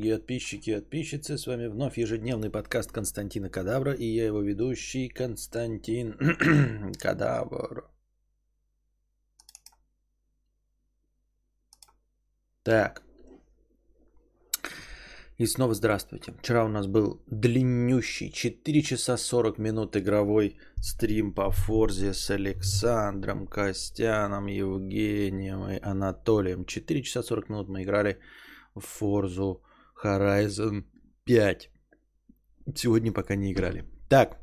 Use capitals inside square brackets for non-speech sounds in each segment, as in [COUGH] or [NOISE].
И подписчики и подписчицы, с вами вновь ежедневный подкаст Константина Кадавра и я его ведущий Константин [CLEARS THROAT] Кадавр. Так. И снова здравствуйте. Вчера у нас был длиннющий 4 часа 40 минут игровой стрим по Форзе с Александром, Костяном, Евгением и Анатолием. 4 часа 40 минут мы играли в Форзу Horizon 5. Сегодня пока не играли. Так,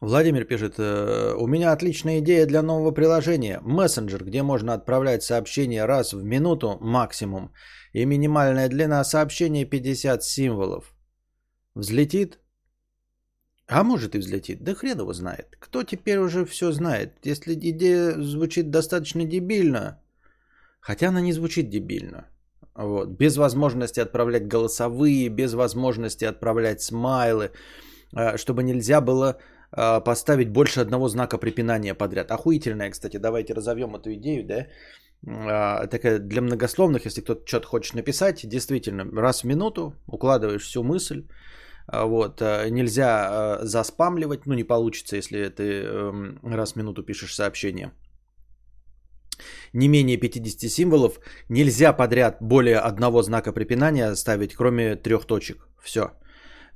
Владимир пишет, «Э, у меня отличная идея для нового приложения. Мессенджер, где можно отправлять сообщения раз в минуту максимум. И минимальная длина сообщения 50 символов. Взлетит? А может и взлетит. Да хрен его знает. Кто теперь уже все знает? Если идея звучит достаточно дебильно, хотя она не звучит дебильно. Вот. Без возможности отправлять голосовые, без возможности отправлять смайлы, э, чтобы нельзя было э, поставить больше одного знака препинания подряд. Охуительная, кстати, давайте разовьем эту идею, да? А, такая для многословных, если кто-то что-то хочет написать, действительно, раз в минуту укладываешь всю мысль, а, вот, э, нельзя заспамливать, ну не получится, если ты эм, раз в минуту пишешь сообщение не менее 50 символов. Нельзя подряд более одного знака препинания ставить, кроме трех точек. Все.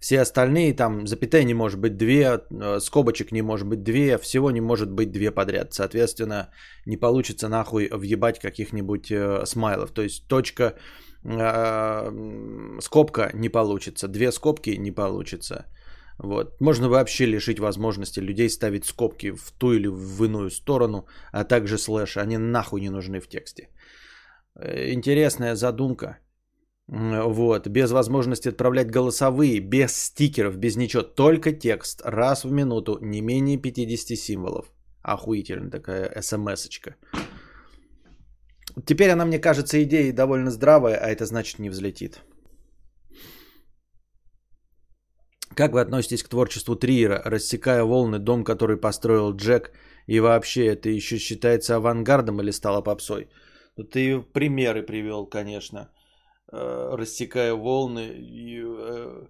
Все остальные, там, запятая не может быть две, э, скобочек не может быть две, всего не может быть две подряд. Соответственно, не получится нахуй въебать каких-нибудь э, смайлов. То есть точка, э, скобка не получится, две скобки не получится. Вот. Можно вообще лишить возможности людей ставить скобки в ту или в иную сторону, а также слэш. Они нахуй не нужны в тексте. Э, интересная задумка. Вот. Без возможности отправлять голосовые, без стикеров, без ничего. Только текст. Раз в минуту. Не менее 50 символов. Охуительная такая смс-очка. Теперь она, мне кажется, идеей довольно здравая, а это значит не взлетит. Как вы относитесь к творчеству Триера, рассекая волны, дом, который построил Джек, и вообще это еще считается авангардом или стало попсой? Ну, ты примеры привел, конечно. Э, рассекая волны и э,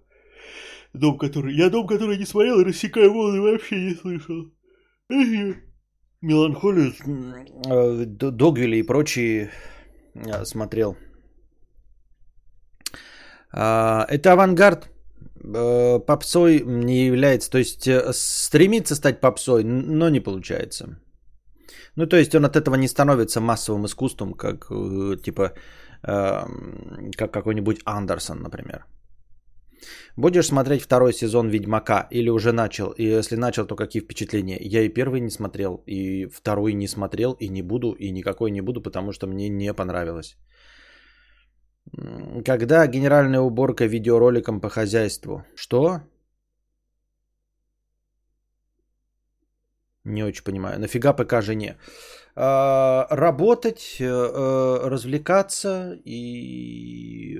дом, который... Я дом, который не смотрел, и рассекая волны вообще не слышал. [LAUGHS] Меланхолию, э, Догвилли и прочие смотрел. А, это авангард, Э, попсой не является, то есть э, стремится стать попсой, но не получается. Ну, то есть он от этого не становится массовым искусством, как э, типа как какой-нибудь Андерсон, например. Будешь смотреть второй сезон Ведьмака или уже начал? И если начал, то какие впечатления? Я и первый не смотрел, и второй не смотрел, и не буду, и никакой не буду, потому что мне не понравилось. Когда генеральная уборка видеороликом по хозяйству? Что? Не очень понимаю. Нафига ПК жене? А, работать, э, э, развлекаться и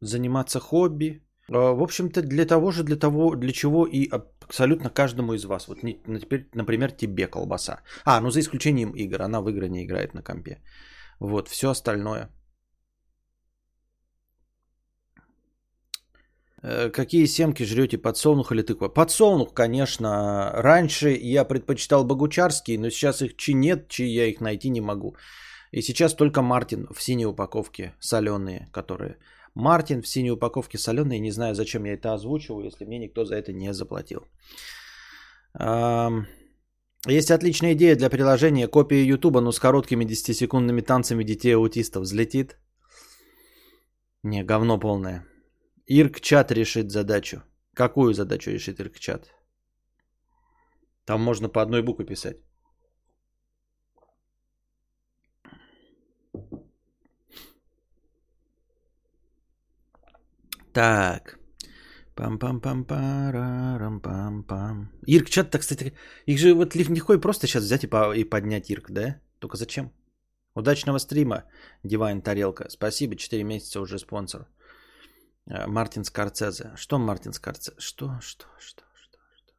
заниматься хобби. А, в общем-то, для того же, для того, для чего и абсолютно каждому из вас. Вот теперь, например, тебе колбаса. А, ну за исключением игр. Она в игры не играет на компе. Вот, все остальное – какие семки жрете, подсолнух или тыква? Подсолнух, конечно. Раньше я предпочитал богучарские, но сейчас их чи нет, чи я их найти не могу. И сейчас только Мартин в синей упаковке соленые, которые... Мартин в синей упаковке соленые, не знаю, зачем я это озвучиваю, если мне никто за это не заплатил. Есть отличная идея для приложения копия Ютуба, но с короткими 10-секундными танцами детей-аутистов. Взлетит? Не, говно полное. Ирк-чат решит задачу. Какую задачу решит Ирк-чат? Там можно по одной букве писать. Так. Пам-пам-пам-парам-пам-пам. Ирк-чат-то, кстати, их же вот легко и просто сейчас взять и, по, и поднять Ирк, да? Только зачем? Удачного стрима, Дивайн Тарелка. Спасибо, 4 месяца уже спонсор. Э, Мартин Скорцезе. Что Мартин Скорцезе? Что, что, что, что, что?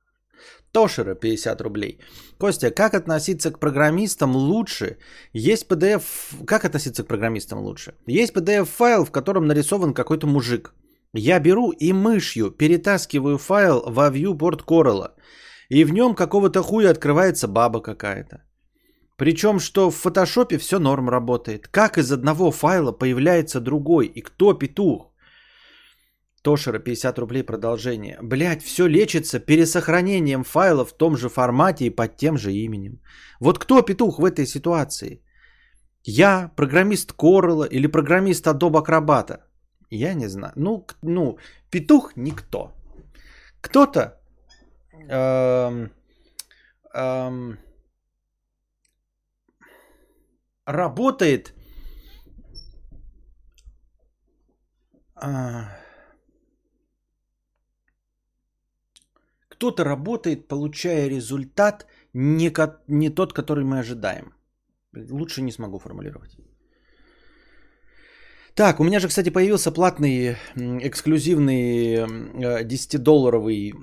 Тошера 50 рублей. Костя, как относиться к программистам лучше? Есть PDF... Как относиться к программистам лучше? Есть PDF-файл, в котором нарисован какой-то мужик. Я беру и мышью перетаскиваю файл во viewport Corel. И в нем какого-то хуя открывается баба какая-то. Причем, что в фотошопе все норм работает. Как из одного файла появляется другой? И кто петух? Тошера 50 рублей продолжение. Блять, все лечится пересохранением файла в том же формате и под тем же именем. Вот кто петух в этой ситуации? Я, программист Corel или программист Adobe Acrobat? Я не знаю. Ну, ну петух никто. Кто-то эм, эм, работает э, кто-то работает, получая результат не, ко- не тот, который мы ожидаем. Лучше не смогу формулировать. Так, у меня же, кстати, появился платный эксклюзивный 10-долларовый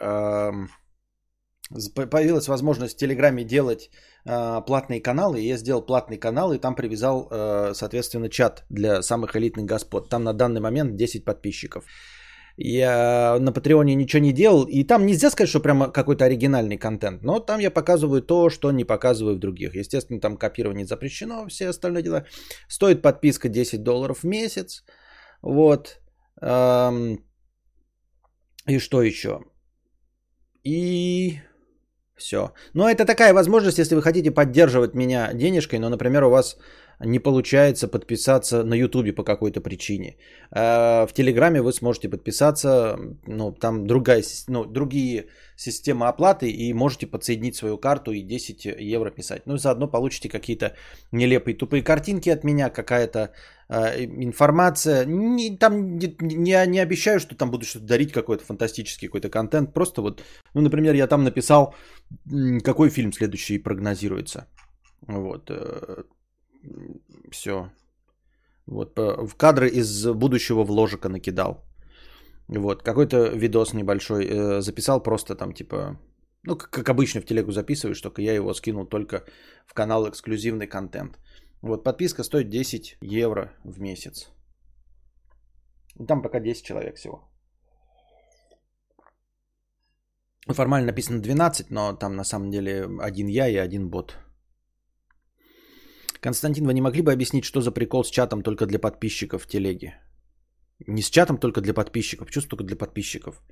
э, появилась возможность в Телеграме делать э, платные каналы. Я сделал платный канал и там привязал, э, соответственно, чат для самых элитных господ. Там на данный момент 10 подписчиков. Я на Патреоне ничего не делал, и там нельзя сказать, что прямо какой-то оригинальный контент, но там я показываю то, что не показываю в других. Естественно, там копирование запрещено, все остальные дела. Стоит подписка 10 долларов в месяц. Вот. И что еще? И все. Но это такая возможность, если вы хотите поддерживать меня денежкой, но, например, у вас не получается подписаться на Ютубе по какой-то причине. А в Телеграме вы сможете подписаться, ну, там другая, ну, другие системы оплаты, и можете подсоединить свою карту и 10 евро писать. Ну, и заодно получите какие-то нелепые тупые картинки от меня, какая-то э, информация. Не, там не, не, не обещаю, что там буду что-то дарить, какой-то фантастический какой-то контент. Просто вот, ну, например, я там написал, какой фильм следующий прогнозируется. Вот. Все. Вот в кадры из будущего вложика накидал. Вот, какой-то видос небольшой э, записал просто там типа, ну, как, как обычно в телегу записываешь, только я его скинул только в канал эксклюзивный контент. Вот, подписка стоит 10 евро в месяц. Там пока 10 человек всего. Формально написано 12, но там на самом деле один я и один бот. Константин, вы не могли бы объяснить, что за прикол с чатом только для подписчиков в телеге? Не с чатом только для подписчиков. Чувство только для подписчиков?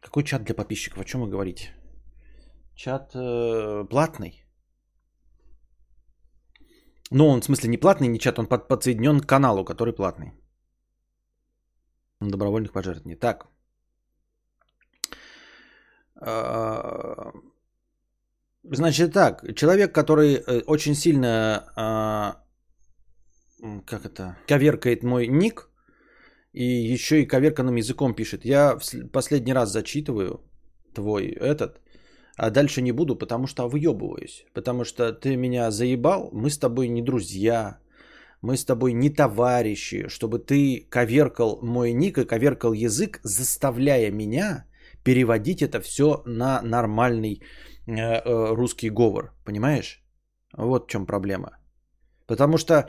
Какой чат для подписчиков? О чем вы говорите? Чат э, платный. Ну, он в смысле не платный, не чат, он под, подсоединен к каналу, который платный. Добровольных пожертвований. Так. Значит так, человек, который э, очень сильно а, как это, коверкает мой ник и еще и коверканным языком пишет. Я в последний раз зачитываю твой этот, а дальше не буду, потому что выебываюсь. Потому что ты меня заебал, мы с тобой не друзья, мы с тобой не товарищи, чтобы ты коверкал мой ник и коверкал язык, заставляя меня переводить это все на нормальный э, э, русский говор. Понимаешь? Вот в чем проблема. Потому что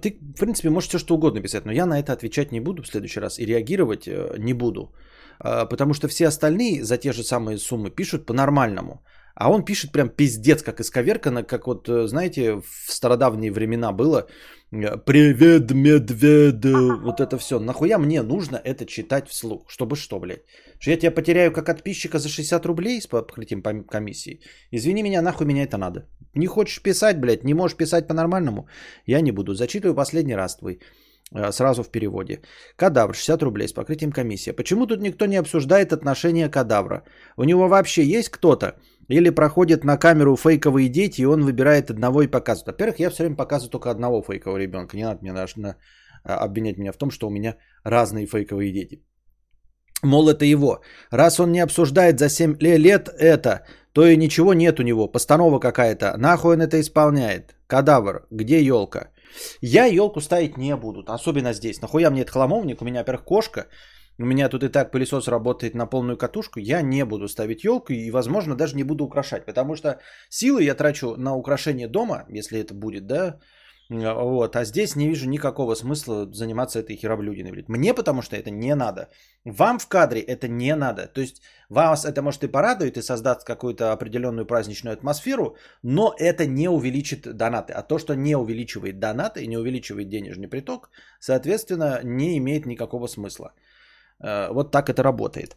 ты, в принципе, можешь все что угодно писать, но я на это отвечать не буду в следующий раз и реагировать э, не буду. А, потому что все остальные за те же самые суммы пишут по-нормальному. А он пишет прям пиздец, как исковеркано, как вот, э, знаете, в стародавние времена было. Э, Привет, медведь, вот это все. Нахуя мне нужно это читать вслух? Чтобы что, блядь? Что я тебя потеряю как подписчика за 60 рублей с покрытием комиссии? Извини меня, нахуй меня это надо. Не хочешь писать, блядь, не можешь писать по-нормальному? Я не буду. Зачитываю последний раз твой. Э, сразу в переводе. Кадавр 60 рублей с покрытием комиссия. Почему тут никто не обсуждает отношения кадавра? У него вообще есть кто-то? Или проходит на камеру фейковые дети, и он выбирает одного и показывает? Во-первых, я все время показываю только одного фейкового ребенка. Не надо мне даже на, а, обвинять меня в том, что у меня разные фейковые дети. Мол, это его. Раз он не обсуждает за 7 лет это, то и ничего нет у него. Постанова какая-то. Нахуй он это исполняет? Кадавр, где елка? Я елку ставить не буду, особенно здесь. Нахуя мне этот хламовник? У меня, во-первых, кошка. У меня тут и так пылесос работает на полную катушку, я не буду ставить елку и, возможно, даже не буду украшать, потому что силы я трачу на украшение дома, если это будет, да, вот, а здесь не вижу никакого смысла заниматься этой хероблюдиной. Мне потому что это не надо. Вам в кадре это не надо. То есть вас это может и порадует и создаст какую-то определенную праздничную атмосферу, но это не увеличит донаты. А то, что не увеличивает донаты и не увеличивает денежный приток, соответственно, не имеет никакого смысла. Э, вот так это работает.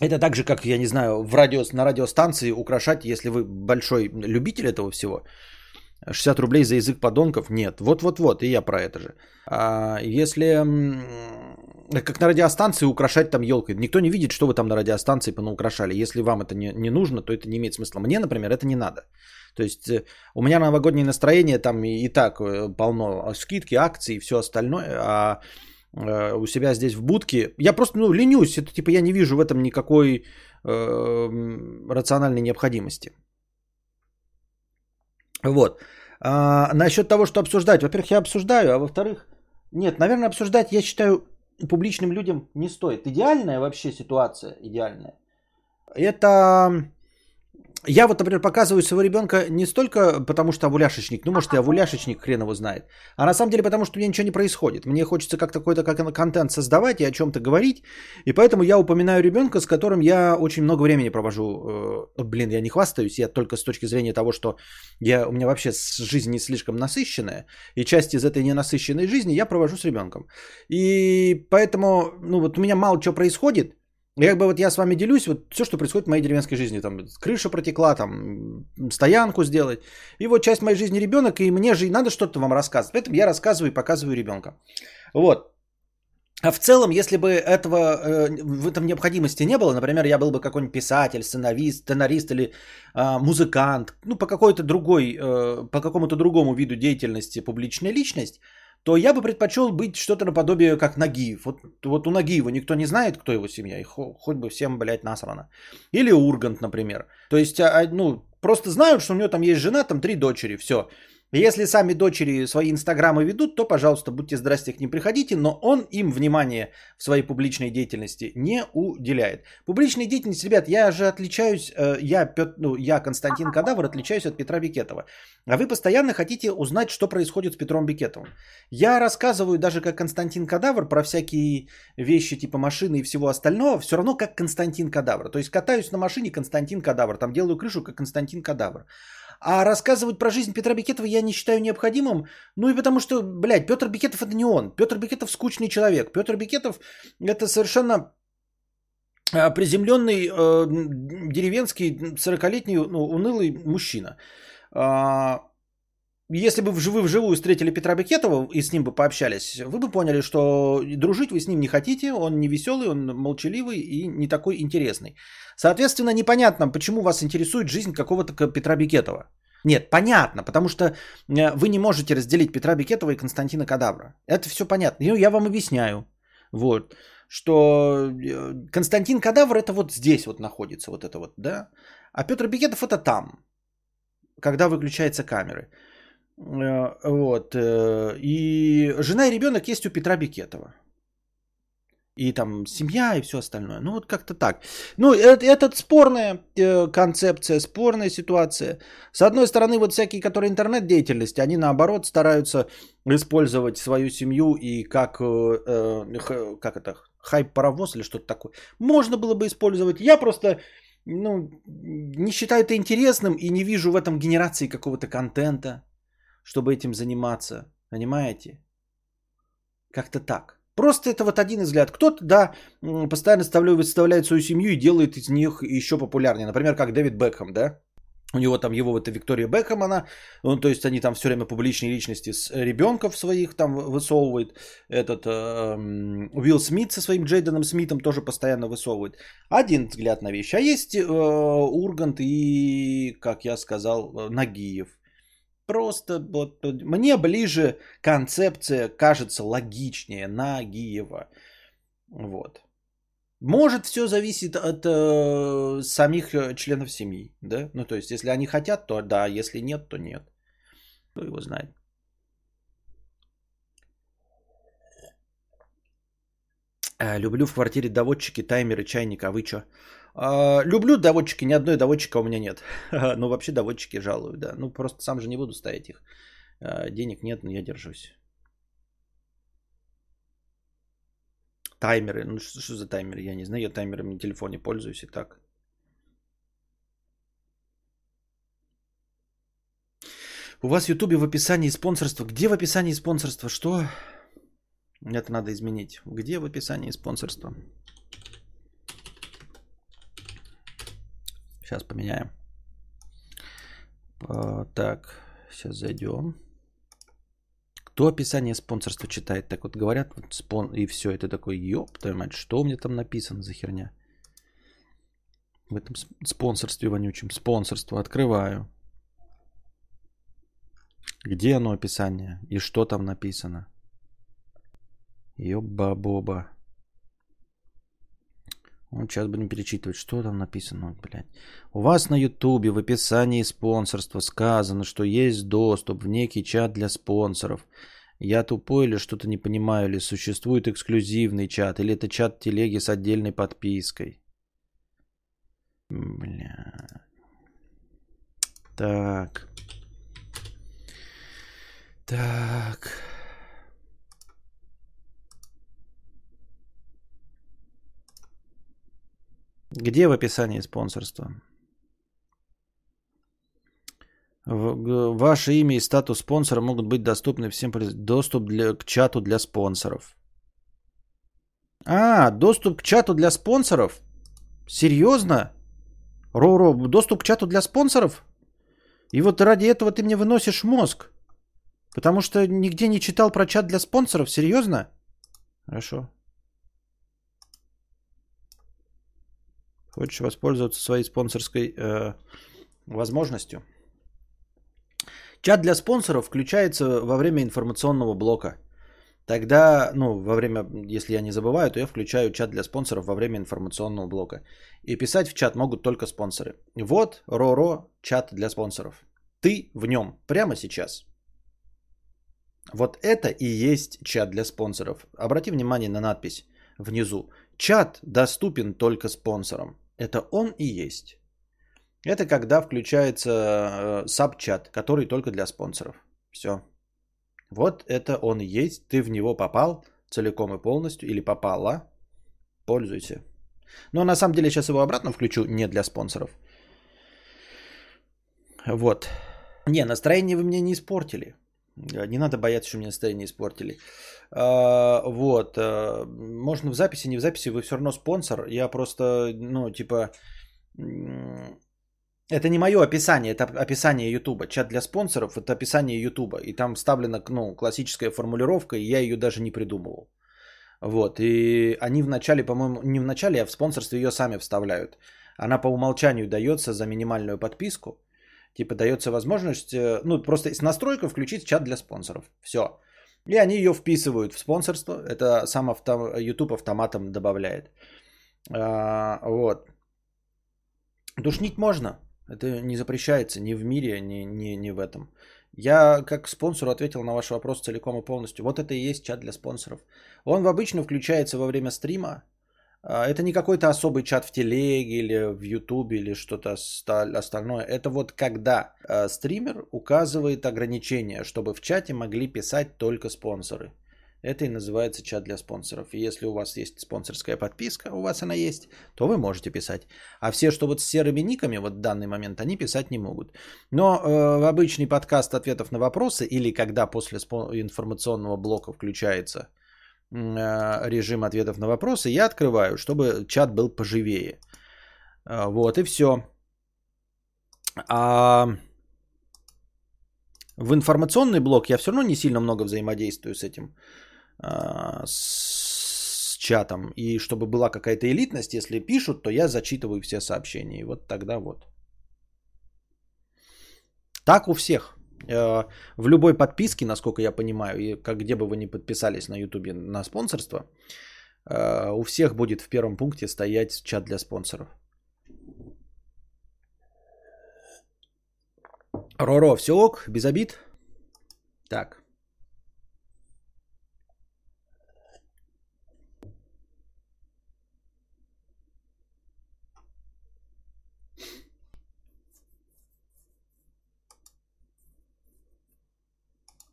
Это так же, как, я не знаю, в радио, на радиостанции украшать, если вы большой любитель этого всего – 60 рублей за язык подонков? Нет. Вот-вот-вот, и я про это же. А если как на радиостанции украшать там елкой. Никто не видит, что вы там на радиостанции понаукрашали. Если вам это не, не нужно, то это не имеет смысла. Мне, например, это не надо. То есть э, у меня новогоднее настроение там и, и так э, полно скидки, акции и все остальное. А э, у себя здесь в будке я просто ну, ленюсь. Это типа я не вижу в этом никакой э, рациональной необходимости. Вот. А, насчет того, что обсуждать. Во-первых, я обсуждаю, а во-вторых, нет, наверное, обсуждать, я считаю, публичным людям не стоит. Идеальная вообще ситуация, идеальная. Это я вот, например, показываю своего ребенка не столько потому, что овуляшечник, ну, может, и овуляшечник хрен его знает, а на самом деле потому, что у меня ничего не происходит. Мне хочется как-то какой-то как контент создавать и о чем-то говорить, и поэтому я упоминаю ребенка, с которым я очень много времени провожу. Э, блин, я не хвастаюсь, я только с точки зрения того, что я, у меня вообще жизнь не слишком насыщенная, и часть из этой ненасыщенной жизни я провожу с ребенком. И поэтому, ну, вот у меня мало чего происходит, и как бы вот я с вами делюсь, вот все, что происходит в моей деревенской жизни, там крыша протекла, там стоянку сделать. И вот часть моей жизни ребенок, и мне же надо что-то вам рассказывать. Поэтому я рассказываю и показываю ребенка. Вот. А в целом, если бы этого, э, в этом необходимости не было, например, я был бы какой-нибудь писатель, сценарист, сценарист или э, музыкант, ну, по какой-то другой, э, по какому-то другому виду деятельности публичная личность, то я бы предпочел быть что-то наподобие как Нагиев. Вот, вот у Нагиева никто не знает, кто его семья, и хоть бы всем, блядь, насрано. Или Ургант, например. То есть, а, а, ну, просто знают, что у него там есть жена, там три дочери, все. Если сами дочери свои инстаграмы ведут, то, пожалуйста, будьте здрасте, к ним приходите, но он им внимание в своей публичной деятельности не уделяет. Публичная деятельность, ребят, я же отличаюсь, э, я, ну, я Константин Кадавр, отличаюсь от Петра Бикетова. А вы постоянно хотите узнать, что происходит с Петром Бикетовым. Я рассказываю даже как Константин Кадавр про всякие вещи типа машины и всего остального, все равно как Константин Кадавр. То есть катаюсь на машине Константин Кадавр, там делаю крышу как Константин Кадавр. А рассказывать про жизнь Петра Бикетова я не считаю необходимым. Ну и потому что, блядь, Петр Бикетов это не он. Петр Бикетов скучный человек. Петр Бикетов это совершенно а, приземленный э, деревенский 40-летний ну, унылый мужчина. А, если бы вы вживую встретили Петра Бекетова и с ним бы пообщались, вы бы поняли, что дружить вы с ним не хотите, он не веселый, он молчаливый и не такой интересный. Соответственно, непонятно, почему вас интересует жизнь какого-то Петра Бекетова. Нет, понятно, потому что э, вы не можете разделить Петра Бекетова и Константина Кадавра. Это все понятно. Ну, я вам объясняю. Вот что э, Константин Кадавр это вот здесь вот находится, вот это вот, да, а Петр Бекетов это там, когда выключаются камеры. Э, вот. Э, и жена и ребенок есть у Петра Бекетова. И там семья и все остальное. Ну вот как-то так. Ну это, это спорная э, концепция, спорная ситуация. С одной стороны, вот всякие, которые интернет-деятельность, они наоборот стараются использовать свою семью и как, как это, хайп-паровоз или что-то такое. Можно было бы использовать. Я просто ну, не считаю это интересным и не вижу в этом генерации какого-то контента чтобы этим заниматься. Понимаете? Как-то так. Просто это вот один взгляд. Кто-то, да, постоянно выставляет свою семью и делает из них еще популярнее. Например, как Дэвид Бекхэм, да? У него там его, это Виктория Бекхэм, она, ну, то есть они там все время публичные личности с ребенков своих там высовывает. Этот э, Уилл Смит со своим Джейденом Смитом тоже постоянно высовывает. Один взгляд на вещи. А есть э, Ургант и, как я сказал, э, Нагиев. Просто вот, мне ближе концепция кажется логичнее Нагиева. Вот. Может, все зависит от э, самих э, членов семьи, да? Ну, то есть, если они хотят, то да, если нет, то нет. Кто его знает. Э, люблю в квартире доводчики, таймеры, чайник, а вы что? А, люблю доводчики, ни одной доводчика у меня нет. [LAUGHS] Но вообще доводчики жалую, да. Ну просто сам же не буду ставить их. А, денег нет, но я держусь. Таймеры. Ну что, что за таймеры? Я не знаю. Я таймерами на телефоне пользуюсь и так. У вас в Ютубе в описании спонсорства. Где в описании спонсорства? Что? Это надо изменить. Где в описании спонсорства? Сейчас поменяем. Так, сейчас зайдем. Кто описание спонсорства читает? Так вот говорят, вот спон... и все, это такой, ёб твою мать, что у меня там написано за херня? В этом спонсорстве вонючем. Спонсорство открываю. Где оно описание? И что там написано? Ёба-боба. Вот сейчас будем перечитывать, что там написано, блядь. У вас на ютубе в описании спонсорства сказано, что есть доступ в некий чат для спонсоров. Я тупой или что-то не понимаю, или существует эксклюзивный чат, или это чат телеги с отдельной подпиской. Бля. Так. Так. Где в описании спонсорства? Ваше имя и статус спонсора могут быть доступны всем. Доступ для, к чату для спонсоров. А, доступ к чату для спонсоров? Серьезно? Роро, доступ к чату для спонсоров? И вот ради этого ты мне выносишь мозг. Потому что нигде не читал про чат для спонсоров. Серьезно? Хорошо. Хочешь воспользоваться своей спонсорской э, возможностью? Чат для спонсоров включается во время информационного блока. Тогда, ну, во время, если я не забываю, то я включаю чат для спонсоров во время информационного блока. И писать в чат могут только спонсоры. Вот, Ро-Ро, чат для спонсоров. Ты в нем прямо сейчас. Вот это и есть чат для спонсоров. Обрати внимание на надпись внизу. Чат доступен только спонсорам. Это он и есть. Это когда включается э, саб-чат, который только для спонсоров. Все. Вот это он и есть. Ты в него попал целиком и полностью или попала. Пользуйся. Но на самом деле сейчас его обратно включу не для спонсоров. Вот. Не, настроение вы мне не испортили. Не надо бояться, что мне настроение испортили. А, вот. А, можно в записи, не в записи, вы все равно спонсор. Я просто, ну, типа... Это не мое описание, это описание Ютуба. Чат для спонсоров это описание Ютуба. И там вставлена ну, классическая формулировка, и я ее даже не придумывал. Вот. И они в начале, по-моему, не в начале, а в спонсорстве ее сами вставляют. Она по умолчанию дается за минимальную подписку. Типа дается возможность, э, ну просто с настройкой включить чат для спонсоров. Все. И они ее вписывают в спонсорство. Это сам авто, YouTube автоматом добавляет. А, вот. Душнить можно. Это не запрещается ни в мире, ни, ни, ни в этом. Я как спонсор ответил на ваш вопрос целиком и полностью. Вот это и есть чат для спонсоров. Он обычно включается во время стрима. А, это не какой-то особый чат в телеге или в ютубе или что-то остальное. Это вот когда а, стример указывает ограничения, чтобы в чате могли писать только спонсоры. Это и называется чат для спонсоров. И если у вас есть спонсорская подписка, у вас она есть, то вы можете писать. А все, что вот с серыми никами вот в данный момент, они писать не могут. Но э, обычный подкаст ответов на вопросы или когда после информационного блока включается режим ответов на вопросы, я открываю, чтобы чат был поживее. Э, вот и все. А в информационный блок я все равно не сильно много взаимодействую с этим, э, с чатом. И чтобы была какая-то элитность, если пишут, то я зачитываю все сообщения. И вот тогда вот. Так у всех. Э, в любой подписке, насколько я понимаю, и как где бы вы ни подписались на YouTube на спонсорство, э, у всех будет в первом пункте стоять чат для спонсоров. Роро, все ок, без обид? Так.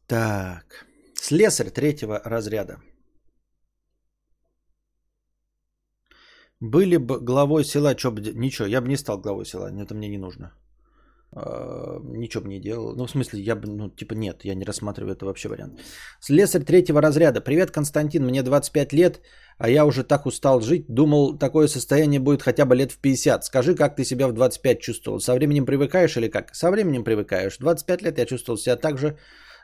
Так. Слесарь третьего разряда. Были бы главой села, что бы... Ничего, я бы не стал главой села, это мне не нужно. А, ничего бы не делал. Ну, в смысле, я бы, ну, типа, нет, я не рассматриваю это вообще вариант. Слесарь третьего разряда. Привет, Константин, мне 25 лет, а я уже так устал жить. Думал, такое состояние будет хотя бы лет в 50. Скажи, как ты себя в 25 чувствовал? Со временем привыкаешь или как? Со временем привыкаешь. 25 лет я чувствовал себя так же.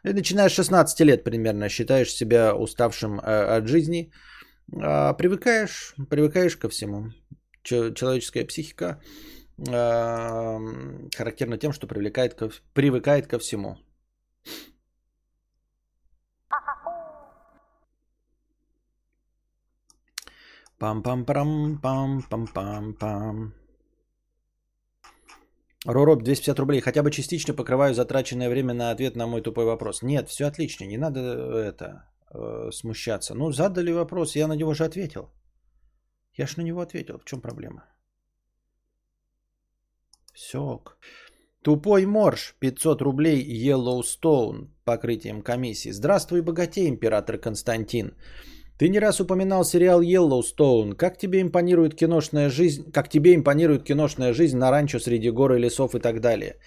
И начиная с 16 лет примерно считаешь себя уставшим э, от жизни. А, привыкаешь, привыкаешь ко всему. Человеческая психика характерна тем, что привлекает ко, привыкает ко всему. Пам-пам-парам, пам-пам-пам-пам. Ророб, 250 рублей. Хотя бы частично покрываю затраченное время на ответ на мой тупой вопрос. Нет, все отлично, не надо это э, смущаться. Ну, задали вопрос, я на него же ответил. Я ж на него ответил. В чем проблема? Сёк. Тупой морж, 500 рублей, Yellowstone, покрытием комиссии. Здравствуй, богатей, император Константин. Ты не раз упоминал сериал Yellowstone. Как тебе импонирует киношная жизнь, как тебе импонирует киношная жизнь на ранчо среди гор и лесов и так далее.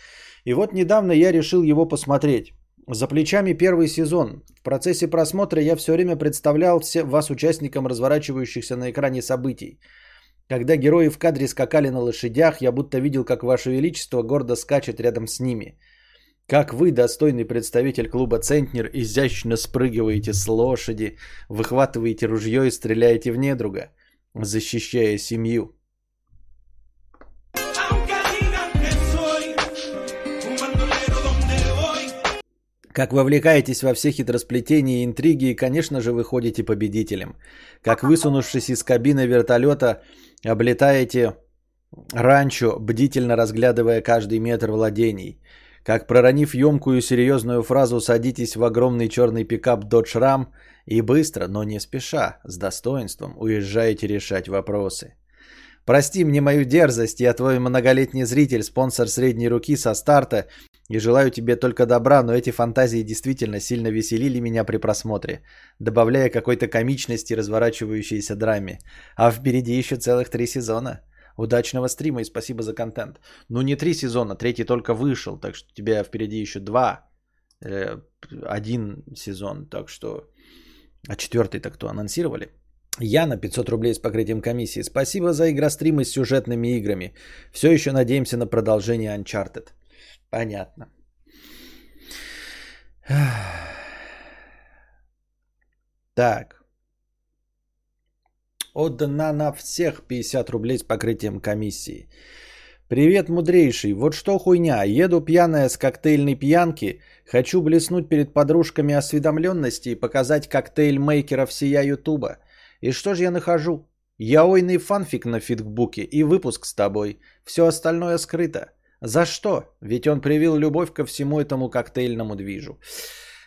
И вот недавно я решил его посмотреть. За плечами первый сезон. В процессе просмотра я все время представлял вас участником разворачивающихся на экране событий. Когда герои в кадре скакали на лошадях, я будто видел, как Ваше Величество гордо скачет рядом с ними. Как вы, достойный представитель клуба «Центнер», изящно спрыгиваете с лошади, выхватываете ружье и стреляете в недруга, защищая семью. Как вовлекаетесь во все хитросплетения и интриги, и, конечно же, выходите победителем. Как высунувшись из кабины вертолета, облетаете ранчо, бдительно разглядывая каждый метр владений. Как проронив емкую серьезную фразу, садитесь в огромный черный пикап Dodge Ram и быстро, но не спеша, с достоинством уезжаете решать вопросы. Прости мне мою дерзость, я твой многолетний зритель, спонсор средней руки со старта и желаю тебе только добра, но эти фантазии действительно сильно веселили меня при просмотре, добавляя какой-то комичности разворачивающейся драме. А впереди еще целых три сезона. Удачного стрима и спасибо за контент. Ну не три сезона, третий только вышел, так что у тебя впереди еще два, э, один сезон, так что... А четвертый так кто анонсировали? Я на 500 рублей с покрытием комиссии. Спасибо за игростримы с сюжетными играми. Все еще надеемся на продолжение Uncharted. Понятно. Так. Отдана на всех 50 рублей с покрытием комиссии. Привет, мудрейший. Вот что хуйня. Еду пьяная с коктейльной пьянки. Хочу блеснуть перед подружками осведомленности и показать коктейль мейкеров сия ютуба. И что же я нахожу? Яойный фанфик на фитбуке и выпуск с тобой. Все остальное скрыто. За что? Ведь он привил любовь ко всему этому коктейльному движу.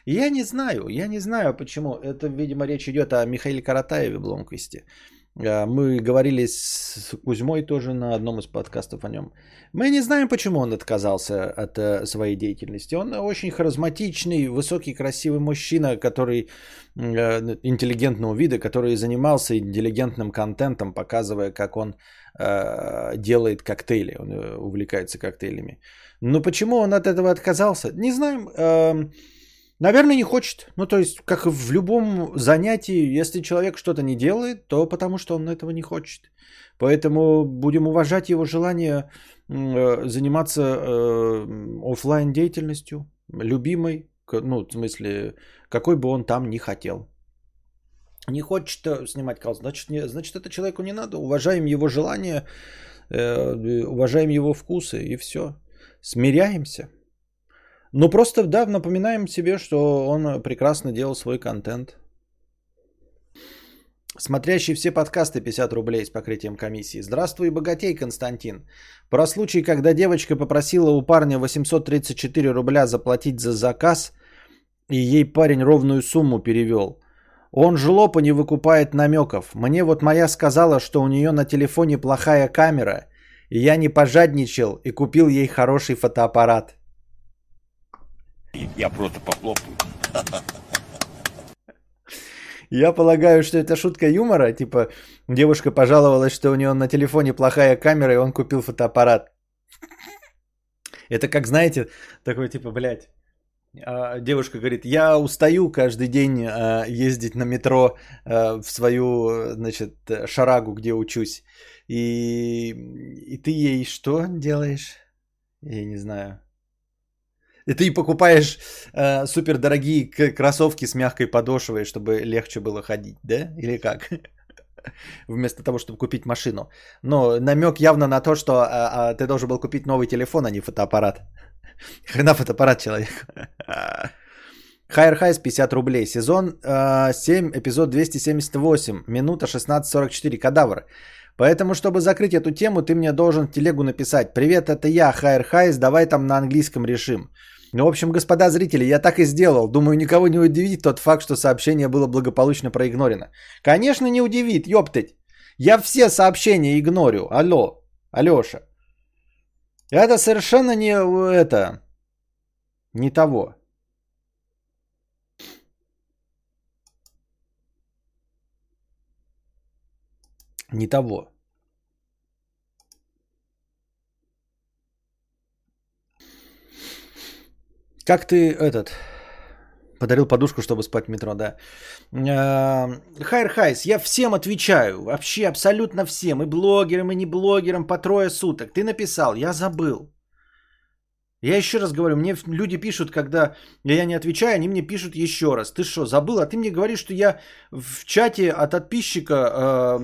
Я не знаю, я не знаю почему. Это, видимо, речь идет о Михаиле Каратаеве Бломквисте. А, мы говорили с Кузьмой тоже на одном из подкастов о нем. Мы не знаем, почему он отказался от э, своей деятельности. Он очень харизматичный, высокий, красивый мужчина, который э, интеллигентного вида, который занимался интеллигентным контентом, показывая, как он э, делает коктейли, он увлекается коктейлями. Но почему он от этого отказался? Не знаем. Наверное, не хочет. Ну, то есть, как в любом занятии, если человек что-то не делает, то потому что он этого не хочет. Поэтому будем уважать его желание э, заниматься э, офлайн деятельностью, любимой, ну, в смысле, какой бы он там ни хотел. Не хочет э, снимать кал, значит, не, значит, это человеку не надо. Уважаем его желание, уважаем его вкусы и все. Смиряемся. Ну просто, да, напоминаем себе, что он прекрасно делал свой контент. Смотрящий все подкасты 50 рублей с покрытием комиссии. Здравствуй, богатей, Константин. Про случай, когда девочка попросила у парня 834 рубля заплатить за заказ, и ей парень ровную сумму перевел. Он жлоб и не выкупает намеков. Мне вот моя сказала, что у нее на телефоне плохая камера, и я не пожадничал и купил ей хороший фотоаппарат. Я просто похлопаю. Я полагаю, что это шутка юмора. Типа, девушка пожаловалась, что у нее на телефоне плохая камера, и он купил фотоаппарат. Это как, знаете, такой типа, блядь, а, девушка говорит, я устаю каждый день а, ездить на метро а, в свою, значит, шарагу, где учусь. И, и ты ей что делаешь? Я не знаю. И ты покупаешь э, супердорогие кроссовки с мягкой подошвой, чтобы легче было ходить, да? Или как? [LAUGHS] Вместо того, чтобы купить машину. Но намек явно на то, что а, а, ты должен был купить новый телефон, а не фотоаппарат. [LAUGHS] Хрена фотоаппарат человек. Хайр Хайс 50 рублей. Сезон э, 7, эпизод 278. Минута 16.44. Кадавр. Поэтому, чтобы закрыть эту тему, ты мне должен в телегу написать. Привет, это я, Хайр Хайс, давай там на английском решим. Ну, в общем, господа зрители, я так и сделал. Думаю, никого не удивит тот факт, что сообщение было благополучно проигнорено. Конечно, не удивит, ёптать. Я все сообщения игнорю. Алло, Алёша. Это совершенно не это, не того. Не того. Как ты этот подарил подушку, чтобы спать в метро, да? Э, Хайр Хайс, я всем отвечаю, вообще абсолютно всем, и блогерам, и не блогерам по трое суток. Ты написал, я забыл. Я еще раз говорю, мне люди пишут, когда я не отвечаю, они мне пишут еще раз. Ты что, забыл? А ты мне говоришь, что я в чате от подписчика э,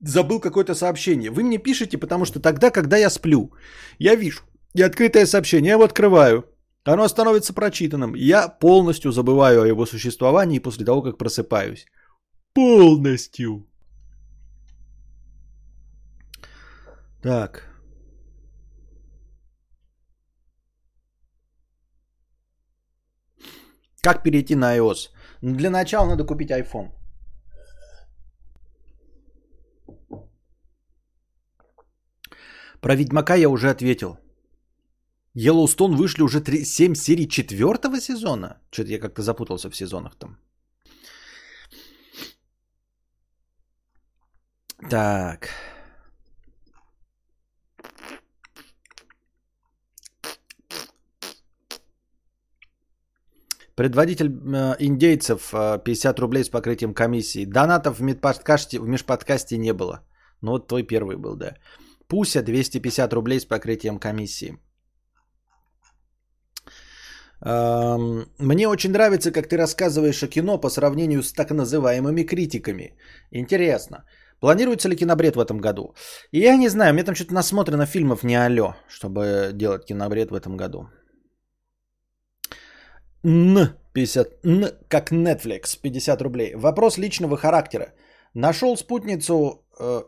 забыл какое-то сообщение. Вы мне пишете, потому что тогда, когда я сплю, я вижу, и открытое сообщение, я его открываю. Оно становится прочитанным. Я полностью забываю о его существовании после того, как просыпаюсь. Полностью. Так. Как перейти на iOS? Для начала надо купить iPhone. Про Ведьмака я уже ответил. Йеллоустон вышли уже 3, 7 серий четвертого сезона? Что-то я как-то запутался в сезонах там. Так. Предводитель э, индейцев 50 э, рублей с покрытием комиссии. Донатов в межподкасте, в межподкасте не было. Ну вот твой первый был, да. Пуся 250 рублей с покрытием комиссии. Мне очень нравится, как ты рассказываешь о кино по сравнению с так называемыми критиками. Интересно. Планируется ли кинобред в этом году? Я не знаю, мне там что-то насмотрено фильмов не алё, чтобы делать кинобред в этом году. Н 50, Н как Netflix, 50 рублей. Вопрос личного характера. Нашел спутницу э,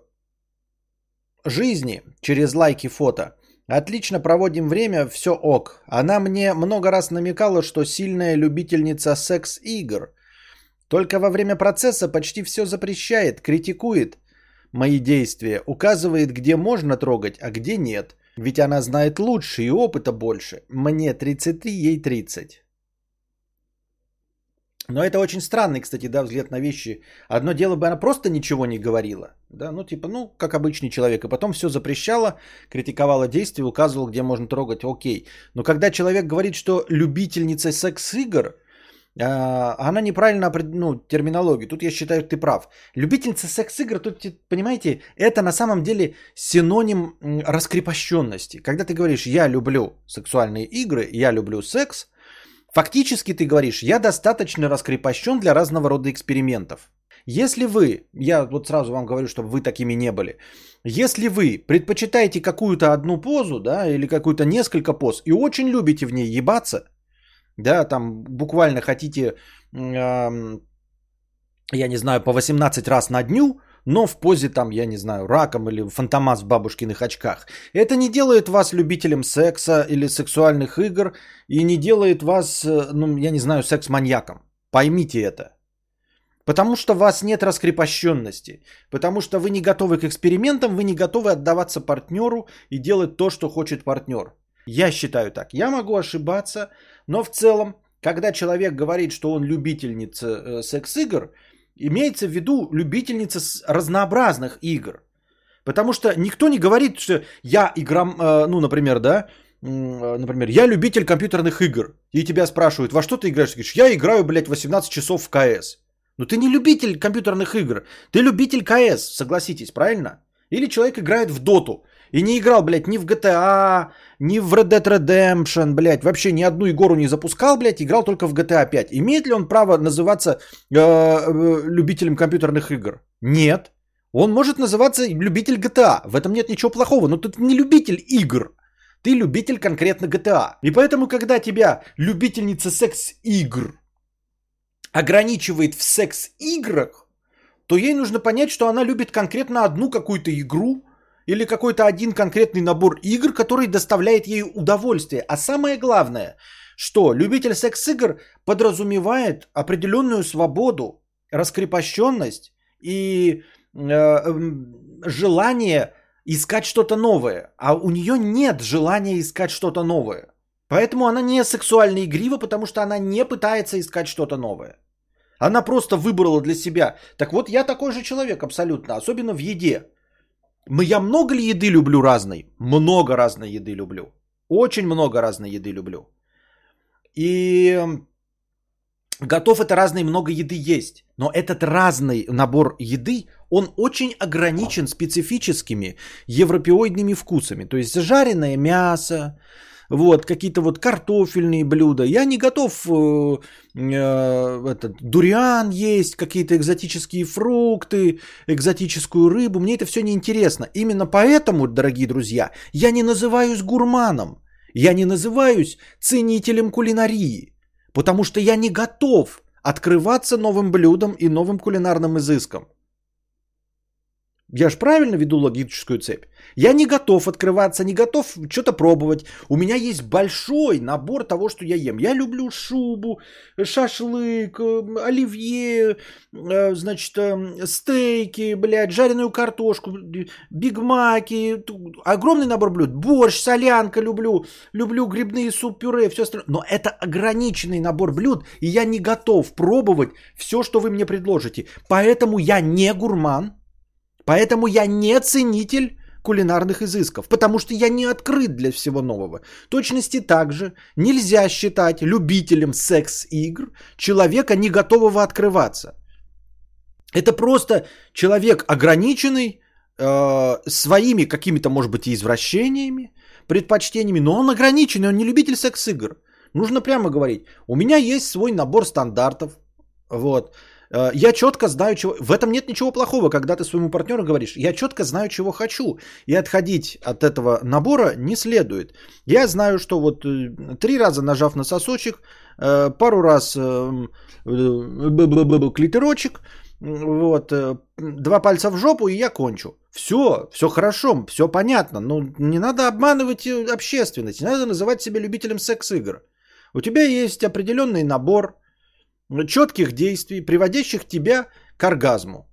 жизни через лайки фото – Отлично проводим время, все ок. Она мне много раз намекала, что сильная любительница секс-игр. Только во время процесса почти все запрещает, критикует мои действия, указывает, где можно трогать, а где нет. Ведь она знает лучше и опыта больше. Мне 33, ей 30. Но это очень странный, кстати, да, взгляд на вещи. Одно дело бы она просто ничего не говорила, да, ну типа, ну, как обычный человек, и потом все запрещала, критиковала действия, указывала, где можно трогать, окей. Но когда человек говорит, что любительница секс-игр, а, она неправильно, ну, терминологию. Тут я считаю, ты прав. Любительница секс-игр, тут, понимаете, это на самом деле синоним раскрепощенности. Когда ты говоришь, я люблю сексуальные игры, я люблю секс, Фактически ты говоришь, я достаточно раскрепощен для разного рода экспериментов. Если вы, я вот сразу вам говорю, чтобы вы такими не были, если вы предпочитаете какую-то одну позу, да, или какую-то несколько поз, и очень любите в ней ебаться, да, там буквально хотите, э, я не знаю, по 18 раз на дню, но в позе там, я не знаю, раком или фантомас в бабушкиных очках. Это не делает вас любителем секса или сексуальных игр и не делает вас, э, ну, я не знаю, секс-маньяком. Поймите это. Потому что у вас нет раскрепощенности. Потому что вы не готовы к экспериментам, вы не готовы отдаваться партнеру и делать то, что хочет партнер. Я считаю так. Я могу ошибаться, но в целом когда человек говорит, что он любительница э, секс-игр, имеется в виду любительница разнообразных игр. Потому что никто не говорит, что я играм, э, ну, например, да, например, я любитель компьютерных игр. И тебя спрашивают, во что ты играешь? Ты говоришь, я играю, блядь, 18 часов в КС. Ну ты не любитель компьютерных игр, ты любитель КС, согласитесь, правильно? Или человек играет в Доту и не играл, блядь, ни в GTA, ни в Red Dead Redemption, блядь, вообще ни одну игру не запускал, блядь, играл только в GTA 5. Имеет ли он право называться э, э, любителем компьютерных игр? Нет. Он может называться любитель GTA. В этом нет ничего плохого, но ты не любитель игр. Ты любитель конкретно GTA. И поэтому, когда тебя любительница секс-игр ограничивает в секс-играх, то ей нужно понять, что она любит конкретно одну какую-то игру или какой-то один конкретный набор игр, который доставляет ей удовольствие. А самое главное, что любитель секс-игр подразумевает определенную свободу, раскрепощенность и э, желание искать что-то новое. А у нее нет желания искать что-то новое. Поэтому она не сексуально игрива, потому что она не пытается искать что-то новое. Она просто выбрала для себя. Так вот, я такой же человек абсолютно, особенно в еде. Я много ли еды люблю разной? Много разной еды люблю. Очень много разной еды люблю. И готов это разной много еды есть. Но этот разный набор еды, он очень ограничен специфическими европеоидными вкусами. То есть жареное мясо, вот, какие-то вот картофельные блюда. Я не готов э, э, этот, дуриан есть, какие-то экзотические фрукты, экзотическую рыбу. Мне это все не интересно. Именно поэтому, дорогие друзья, я не называюсь гурманом. Я не называюсь ценителем кулинарии. Потому что я не готов открываться новым блюдом и новым кулинарным изыском. Я же правильно веду логическую цепь. Я не готов открываться, не готов что-то пробовать. У меня есть большой набор того, что я ем. Я люблю шубу, шашлык, э, оливье, э, значит, э, стейки, блядь, жареную картошку, бигмаки, огромный набор блюд. Борщ, солянка люблю, люблю грибные суп-пюре, все остальное. Но это ограниченный набор блюд, и я не готов пробовать все, что вы мне предложите. Поэтому я не гурман, Поэтому я не ценитель кулинарных изысков, потому что я не открыт для всего нового. Точности также нельзя считать любителем секс-игр человека, не готового открываться. Это просто человек ограниченный э, своими какими-то, может быть, извращениями, предпочтениями, но он ограниченный, он не любитель секс-игр. Нужно прямо говорить, у меня есть свой набор стандартов, вот, я четко знаю, чего... В этом нет ничего плохого, когда ты своему партнеру говоришь, я четко знаю, чего хочу. И отходить от этого набора не следует. Я знаю, что вот э, три раза нажав на сосочек, э, пару раз клитерочек, вот, два пальца в жопу, и я кончу. Все, все хорошо, все понятно. Но не надо обманывать общественность, не надо называть себя любителем секс-игр. У тебя есть определенный набор четких действий, приводящих тебя к оргазму.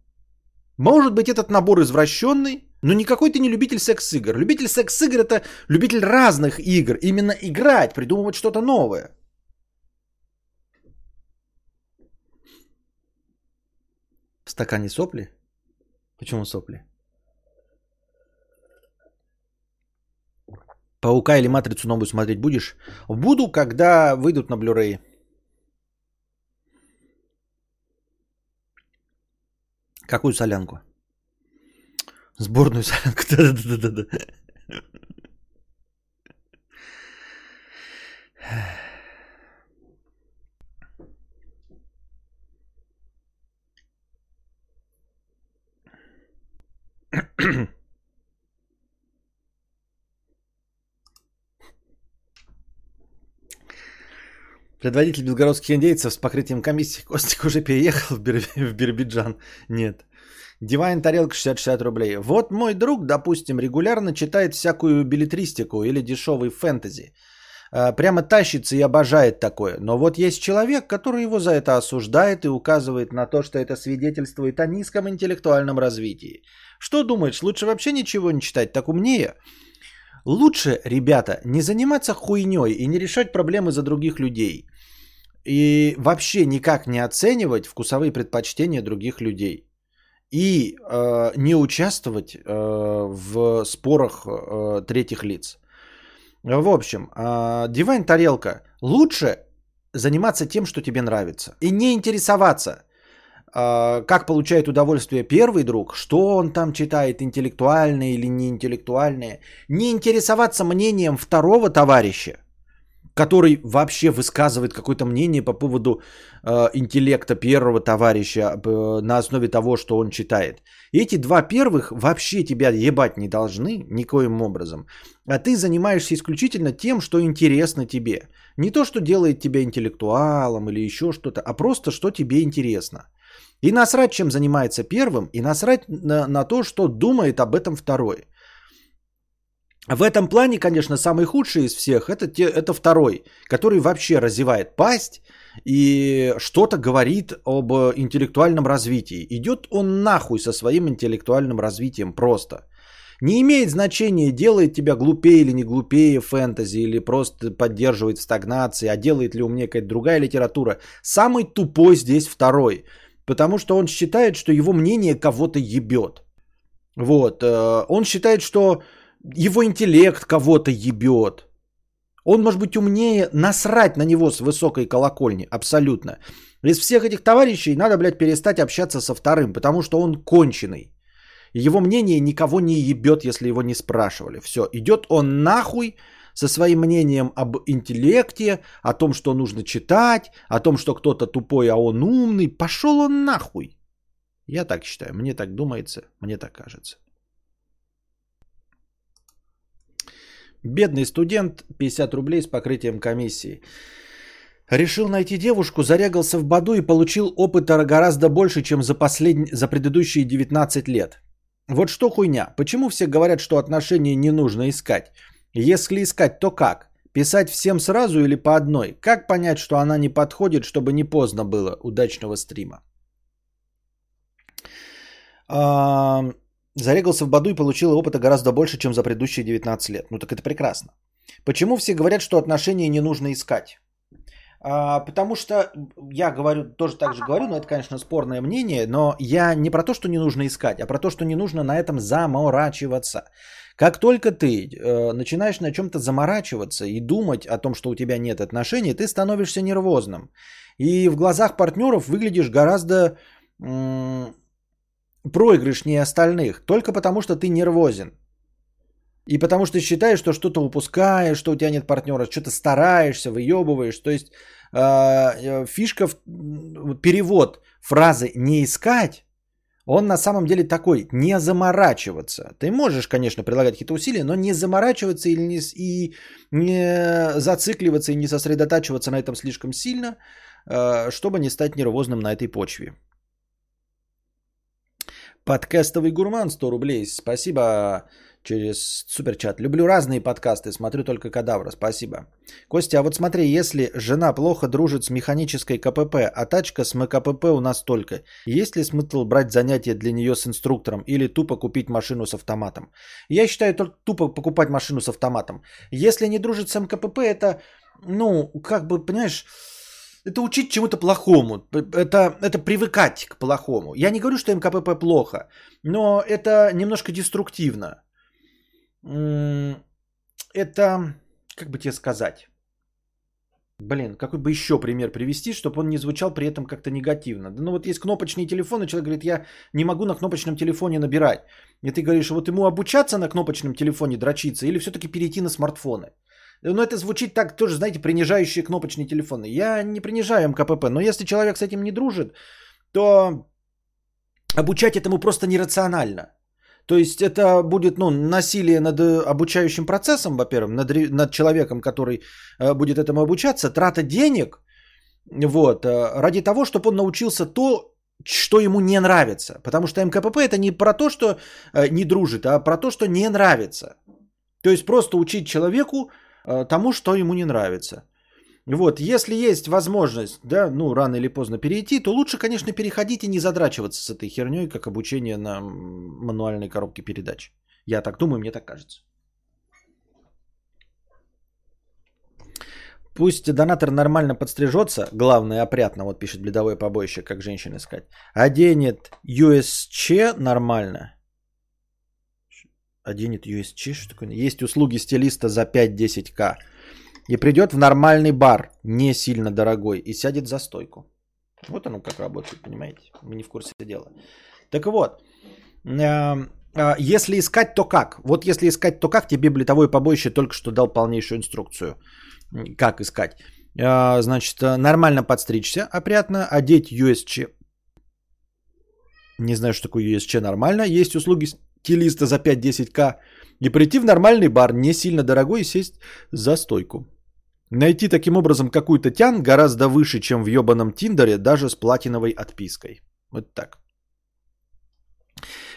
Может быть, этот набор извращенный, но никакой ты не любитель секс-игр. Любитель секс-игр это любитель разных игр. Именно играть, придумывать что-то новое. В стакане сопли? Почему сопли? Паука или Матрицу новую смотреть будешь? Буду, когда выйдут на Blu-ray. Какую солянку? Сборную солянку. [LAUGHS] Да-да-да-да. Предводитель белгородских индейцев с покрытием комиссии Костик уже переехал в, Бир... в Бирбиджан. Нет. Дивайн тарелка 60-60 рублей. Вот мой друг, допустим, регулярно читает всякую билетристику или дешевый фэнтези. А, прямо тащится и обожает такое. Но вот есть человек, который его за это осуждает и указывает на то, что это свидетельствует о низком интеллектуальном развитии. Что думаешь, лучше вообще ничего не читать, так умнее? Лучше, ребята, не заниматься хуйней и не решать проблемы за других людей. И вообще никак не оценивать вкусовые предпочтения других людей. И э, не участвовать э, в спорах э, третьих лиц. В общем, э, Divine тарелка. Лучше заниматься тем, что тебе нравится, и не интересоваться, э, как получает удовольствие первый друг, что он там читает, интеллектуальное или не интеллектуальное, не интересоваться мнением второго товарища, который вообще высказывает какое-то мнение по поводу э, интеллекта первого товарища э, на основе того, что он читает. Эти два первых вообще тебя ебать не должны никоим образом. А ты занимаешься исключительно тем, что интересно тебе. Не то, что делает тебя интеллектуалом или еще что-то, а просто, что тебе интересно. И насрать, чем занимается первым, и насрать на, на то, что думает об этом второй. В этом плане, конечно, самый худший из всех это, те, это второй, который вообще разевает пасть и что-то говорит об интеллектуальном развитии. Идет он нахуй со своим интеллектуальным развитием просто. Не имеет значения, делает тебя глупее или не глупее фэнтези, или просто поддерживает в стагнации, а делает ли умнее какая-то другая литература. Самый тупой здесь второй, потому что он считает, что его мнение кого-то ебет. Вот, э, он считает, что его интеллект кого-то ебет. Он может быть умнее, насрать на него с высокой колокольни, абсолютно. Из всех этих товарищей надо, блядь, перестать общаться со вторым, потому что он конченый. Его мнение никого не ебет, если его не спрашивали. Все, идет он нахуй со своим мнением об интеллекте, о том, что нужно читать, о том, что кто-то тупой, а он умный. Пошел он нахуй. Я так считаю, мне так думается, мне так кажется. Бедный студент, 50 рублей с покрытием комиссии. Решил найти девушку, зарягался в Баду и получил опыта гораздо больше, чем за, послед... за предыдущие 19 лет. Вот что хуйня. Почему все говорят, что отношения не нужно искать? Если искать, то как? Писать всем сразу или по одной? Как понять, что она не подходит, чтобы не поздно было? Удачного стрима. Зарегался в Баду и получил опыта гораздо больше, чем за предыдущие 19 лет. Ну так это прекрасно. Почему все говорят, что отношения не нужно искать? А, потому что я говорю, тоже так же говорю, но это, конечно, спорное мнение, но я не про то, что не нужно искать, а про то, что не нужно на этом заморачиваться. Как только ты э, начинаешь на чем-то заморачиваться и думать о том, что у тебя нет отношений, ты становишься нервозным. И в глазах партнеров выглядишь гораздо проигрышнее остальных, только потому что ты нервозен. И потому что считаешь, что что-то упускаешь, что у тебя нет партнера, что-то стараешься, выебываешь. То есть а, э, фишка, в, перевод фразы «не искать», он на самом деле такой, не заморачиваться. Ты можешь, конечно, прилагать какие-то усилия, но не заморачиваться или не, и не зацикливаться и не сосредотачиваться на этом слишком сильно, э, чтобы не стать нервозным на этой почве. Подкастовый гурман 100 рублей. Спасибо через суперчат. Люблю разные подкасты, смотрю только кадавра. Спасибо. Костя, а вот смотри, если жена плохо дружит с механической КПП, а тачка с МКПП у нас только, есть ли смысл брать занятия для нее с инструктором или тупо купить машину с автоматом? Я считаю, только тупо покупать машину с автоматом. Если не дружит с МКПП, это, ну, как бы, понимаешь, это учить чему-то плохому. Это, это привыкать к плохому. Я не говорю, что МКПП плохо, но это немножко деструктивно. Это, как бы тебе сказать? Блин, какой бы еще пример привести, чтобы он не звучал при этом как-то негативно. Ну вот есть кнопочный телефон, и человек говорит, я не могу на кнопочном телефоне набирать. И ты говоришь, вот ему обучаться на кнопочном телефоне дрочиться или все-таки перейти на смартфоны? Но это звучит так тоже, знаете, принижающие кнопочные телефоны. Я не принижаю МКПП, но если человек с этим не дружит, то обучать этому просто нерационально. То есть это будет ну, насилие над э, обучающим процессом, во-первых, над, над человеком, который э, будет этому обучаться, трата денег, вот, э, ради того, чтобы он научился то, что ему не нравится. Потому что МКПП это не про то, что не дружит, а про то, что не нравится. То есть просто учить человеку Э, тому, что ему не нравится. Вот, если есть возможность, да, ну, рано или поздно перейти, то лучше, конечно, переходить и не задрачиваться с этой херней, как обучение на мануальной коробке передач. Я так думаю, мне так кажется. Пусть донатор нормально подстрижется, главное опрятно, вот пишет бледовое побоище, как женщин искать. Оденет USC нормально. Оденет USC, что такое? Есть услуги стилиста за 5-10к. И придет в нормальный бар, не сильно дорогой, и сядет за стойку. Вот оно как работает, понимаете? Мы не в курсе дела. Так вот, эм, а, если искать, то как? Вот если искать, то как? Тебе блитовое побоище только что дал полнейшую инструкцию. Как искать? А, значит, нормально подстричься, опрятно, одеть USC. Не знаю, что такое USC нормально. Есть услуги стилиста за 5-10к. И прийти в нормальный бар, не сильно дорогой, и сесть за стойку. Найти таким образом какую-то тян гораздо выше, чем в ебаном Тиндере, даже с платиновой отпиской. Вот так.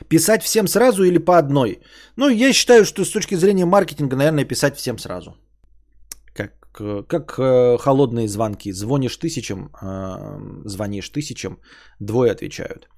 Писать всем сразу или по одной? Ну, я считаю, что с точки зрения маркетинга, наверное, писать всем сразу. Как, как э, холодные звонки. Звонишь тысячам, э, звонишь тысячам, двое отвечают.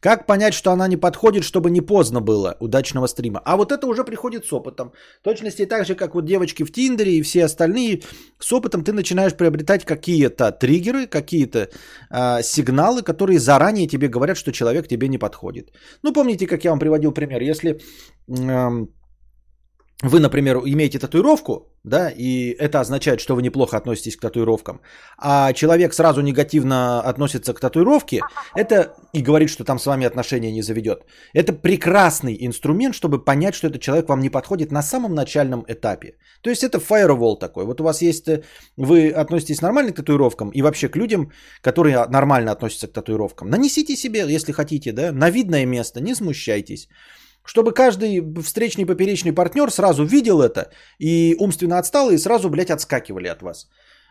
Как понять, что она не подходит, чтобы не поздно было удачного стрима? А вот это уже приходит с опытом. В точности так же, как вот девочки в Тиндере и все остальные, с опытом ты начинаешь приобретать какие-то триггеры, какие-то э, сигналы, которые заранее тебе говорят, что человек тебе не подходит. Ну, помните, как я вам приводил пример. Если э, вы, например, имеете татуировку, да, и это означает, что вы неплохо относитесь к татуировкам, а человек сразу негативно относится к татуировке, это и говорит, что там с вами отношения не заведет. Это прекрасный инструмент, чтобы понять, что этот человек вам не подходит на самом начальном этапе. То есть это firewall такой. Вот у вас есть, вы относитесь нормально к татуировкам и вообще к людям, которые нормально относятся к татуировкам. Нанесите себе, если хотите, да, на видное место, не смущайтесь. Чтобы каждый встречный поперечный партнер сразу видел это и умственно отстал, и сразу, блядь, отскакивали от вас.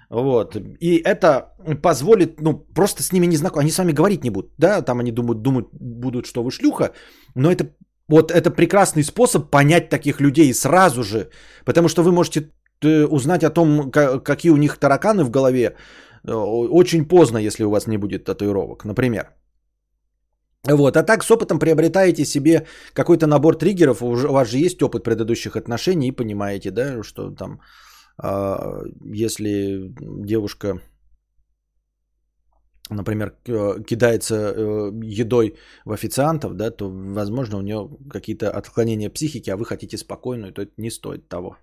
Вот. И это позволит, ну, просто с ними не знакомы. Они с вами говорить не будут, да, там они думают, думают будут, что вы шлюха, но это вот это прекрасный способ понять таких людей сразу же, потому что вы можете э, узнать о том, какие у них тараканы в голове э, очень поздно, если у вас не будет татуировок, например. Вот, а так с опытом приобретаете себе какой-то набор триггеров, у вас же есть опыт предыдущих отношений и понимаете, да, что там, э, если девушка, например, кидается э, едой в официантов, да, то, возможно, у нее какие-то отклонения психики, а вы хотите спокойную, то это не стоит того.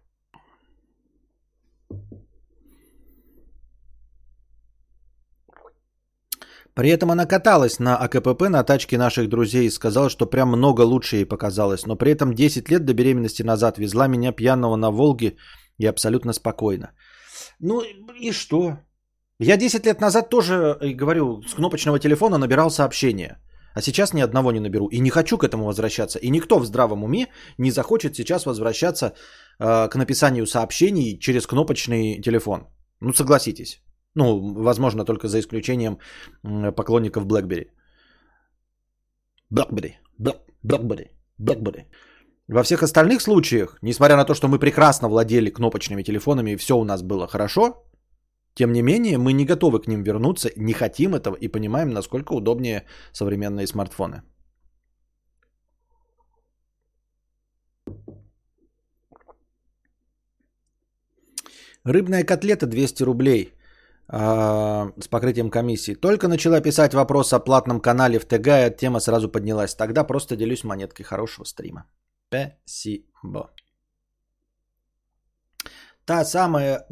При этом она каталась на АКПП на тачке наших друзей и сказала, что прям много лучше ей показалось. Но при этом 10 лет до беременности назад везла меня пьяного на Волге и абсолютно спокойно. Ну и что? Я 10 лет назад тоже, э, говорю, с кнопочного телефона набирал сообщения. А сейчас ни одного не наберу. И не хочу к этому возвращаться. И никто в здравом уме не захочет сейчас возвращаться э, к написанию сообщений через кнопочный телефон. Ну согласитесь. Ну, возможно, только за исключением поклонников BlackBerry. BlackBerry, BlackBerry, BlackBerry. Во всех остальных случаях, несмотря на то, что мы прекрасно владели кнопочными телефонами и все у нас было хорошо, тем не менее, мы не готовы к ним вернуться, не хотим этого и понимаем, насколько удобнее современные смартфоны. Рыбная котлета 200 рублей. С покрытием комиссии. Только начала писать вопрос о платном канале в ТГ, и тема сразу поднялась. Тогда просто делюсь монеткой хорошего стрима. Спасибо. Та самая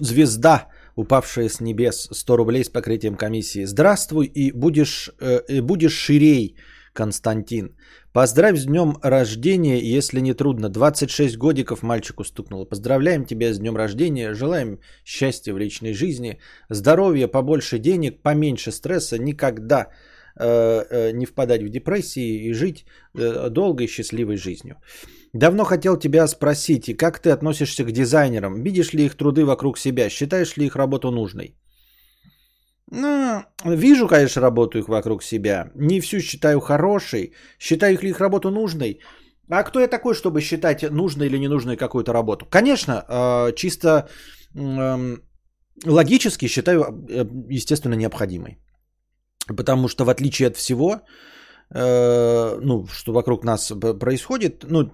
звезда, упавшая с небес, 100 рублей с покрытием комиссии. Здравствуй и будешь, э, будешь ширей, Константин. Поздравь с днем рождения, если не трудно. 26 годиков мальчику стукнуло. Поздравляем тебя с днем рождения. Желаем счастья в личной жизни, здоровья, побольше денег, поменьше стресса. Никогда э, э, не впадать в депрессии и жить э, долгой счастливой жизнью. Давно хотел тебя спросить, как ты относишься к дизайнерам? Видишь ли их труды вокруг себя? Считаешь ли их работу нужной? Ну, вижу, конечно, работу их вокруг себя. Не всю считаю хорошей. Считаю ли их работу нужной. А кто я такой, чтобы считать нужной или ненужной какую-то работу? Конечно, э, чисто эм, логически считаю, э, естественно, необходимой. Потому что в отличие от всего, э, ну, что вокруг нас происходит, ну,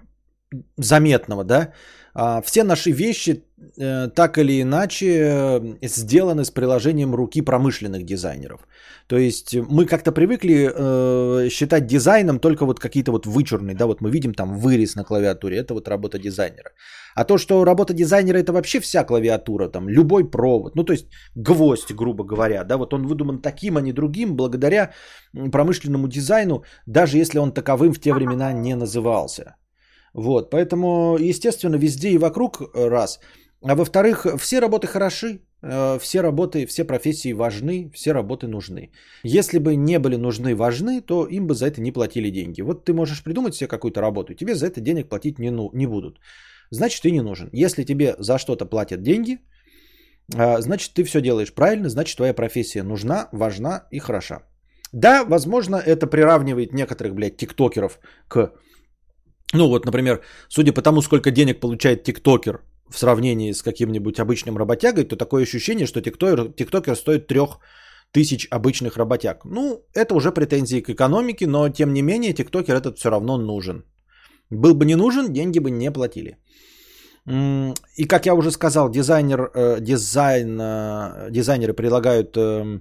заметного, да, а, все наши вещи э, так или иначе э, сделаны с приложением руки промышленных дизайнеров. То есть мы как-то привыкли э, считать дизайном только вот какие-то вот вычурные, да, вот мы видим там вырез на клавиатуре, это вот работа дизайнера. А то, что работа дизайнера это вообще вся клавиатура, там любой провод, ну то есть гвоздь, грубо говоря, да, вот он выдуман таким, а не другим, благодаря промышленному дизайну, даже если он таковым в те времена не назывался. Вот, поэтому, естественно, везде и вокруг э, раз. А во-вторых, все работы хороши, э, все работы, все профессии важны, все работы нужны. Если бы не были нужны, важны, то им бы за это не платили деньги. Вот ты можешь придумать себе какую-то работу, тебе за это денег платить не, ну, не будут. Значит, ты не нужен. Если тебе за что-то платят деньги, э, значит, ты все делаешь правильно, значит, твоя профессия нужна, важна и хороша. Да, возможно, это приравнивает некоторых, блядь, тиктокеров к ну вот, например, судя по тому, сколько денег получает тиктокер в сравнении с каким-нибудь обычным работягой, то такое ощущение, что тиктокер, тиктокер стоит трех тысяч обычных работяг. Ну, это уже претензии к экономике, но тем не менее тиктокер этот все равно нужен. Был бы не нужен, деньги бы не платили. И как я уже сказал, дизайнер, э, дизайн, э, дизайнеры прилагают э,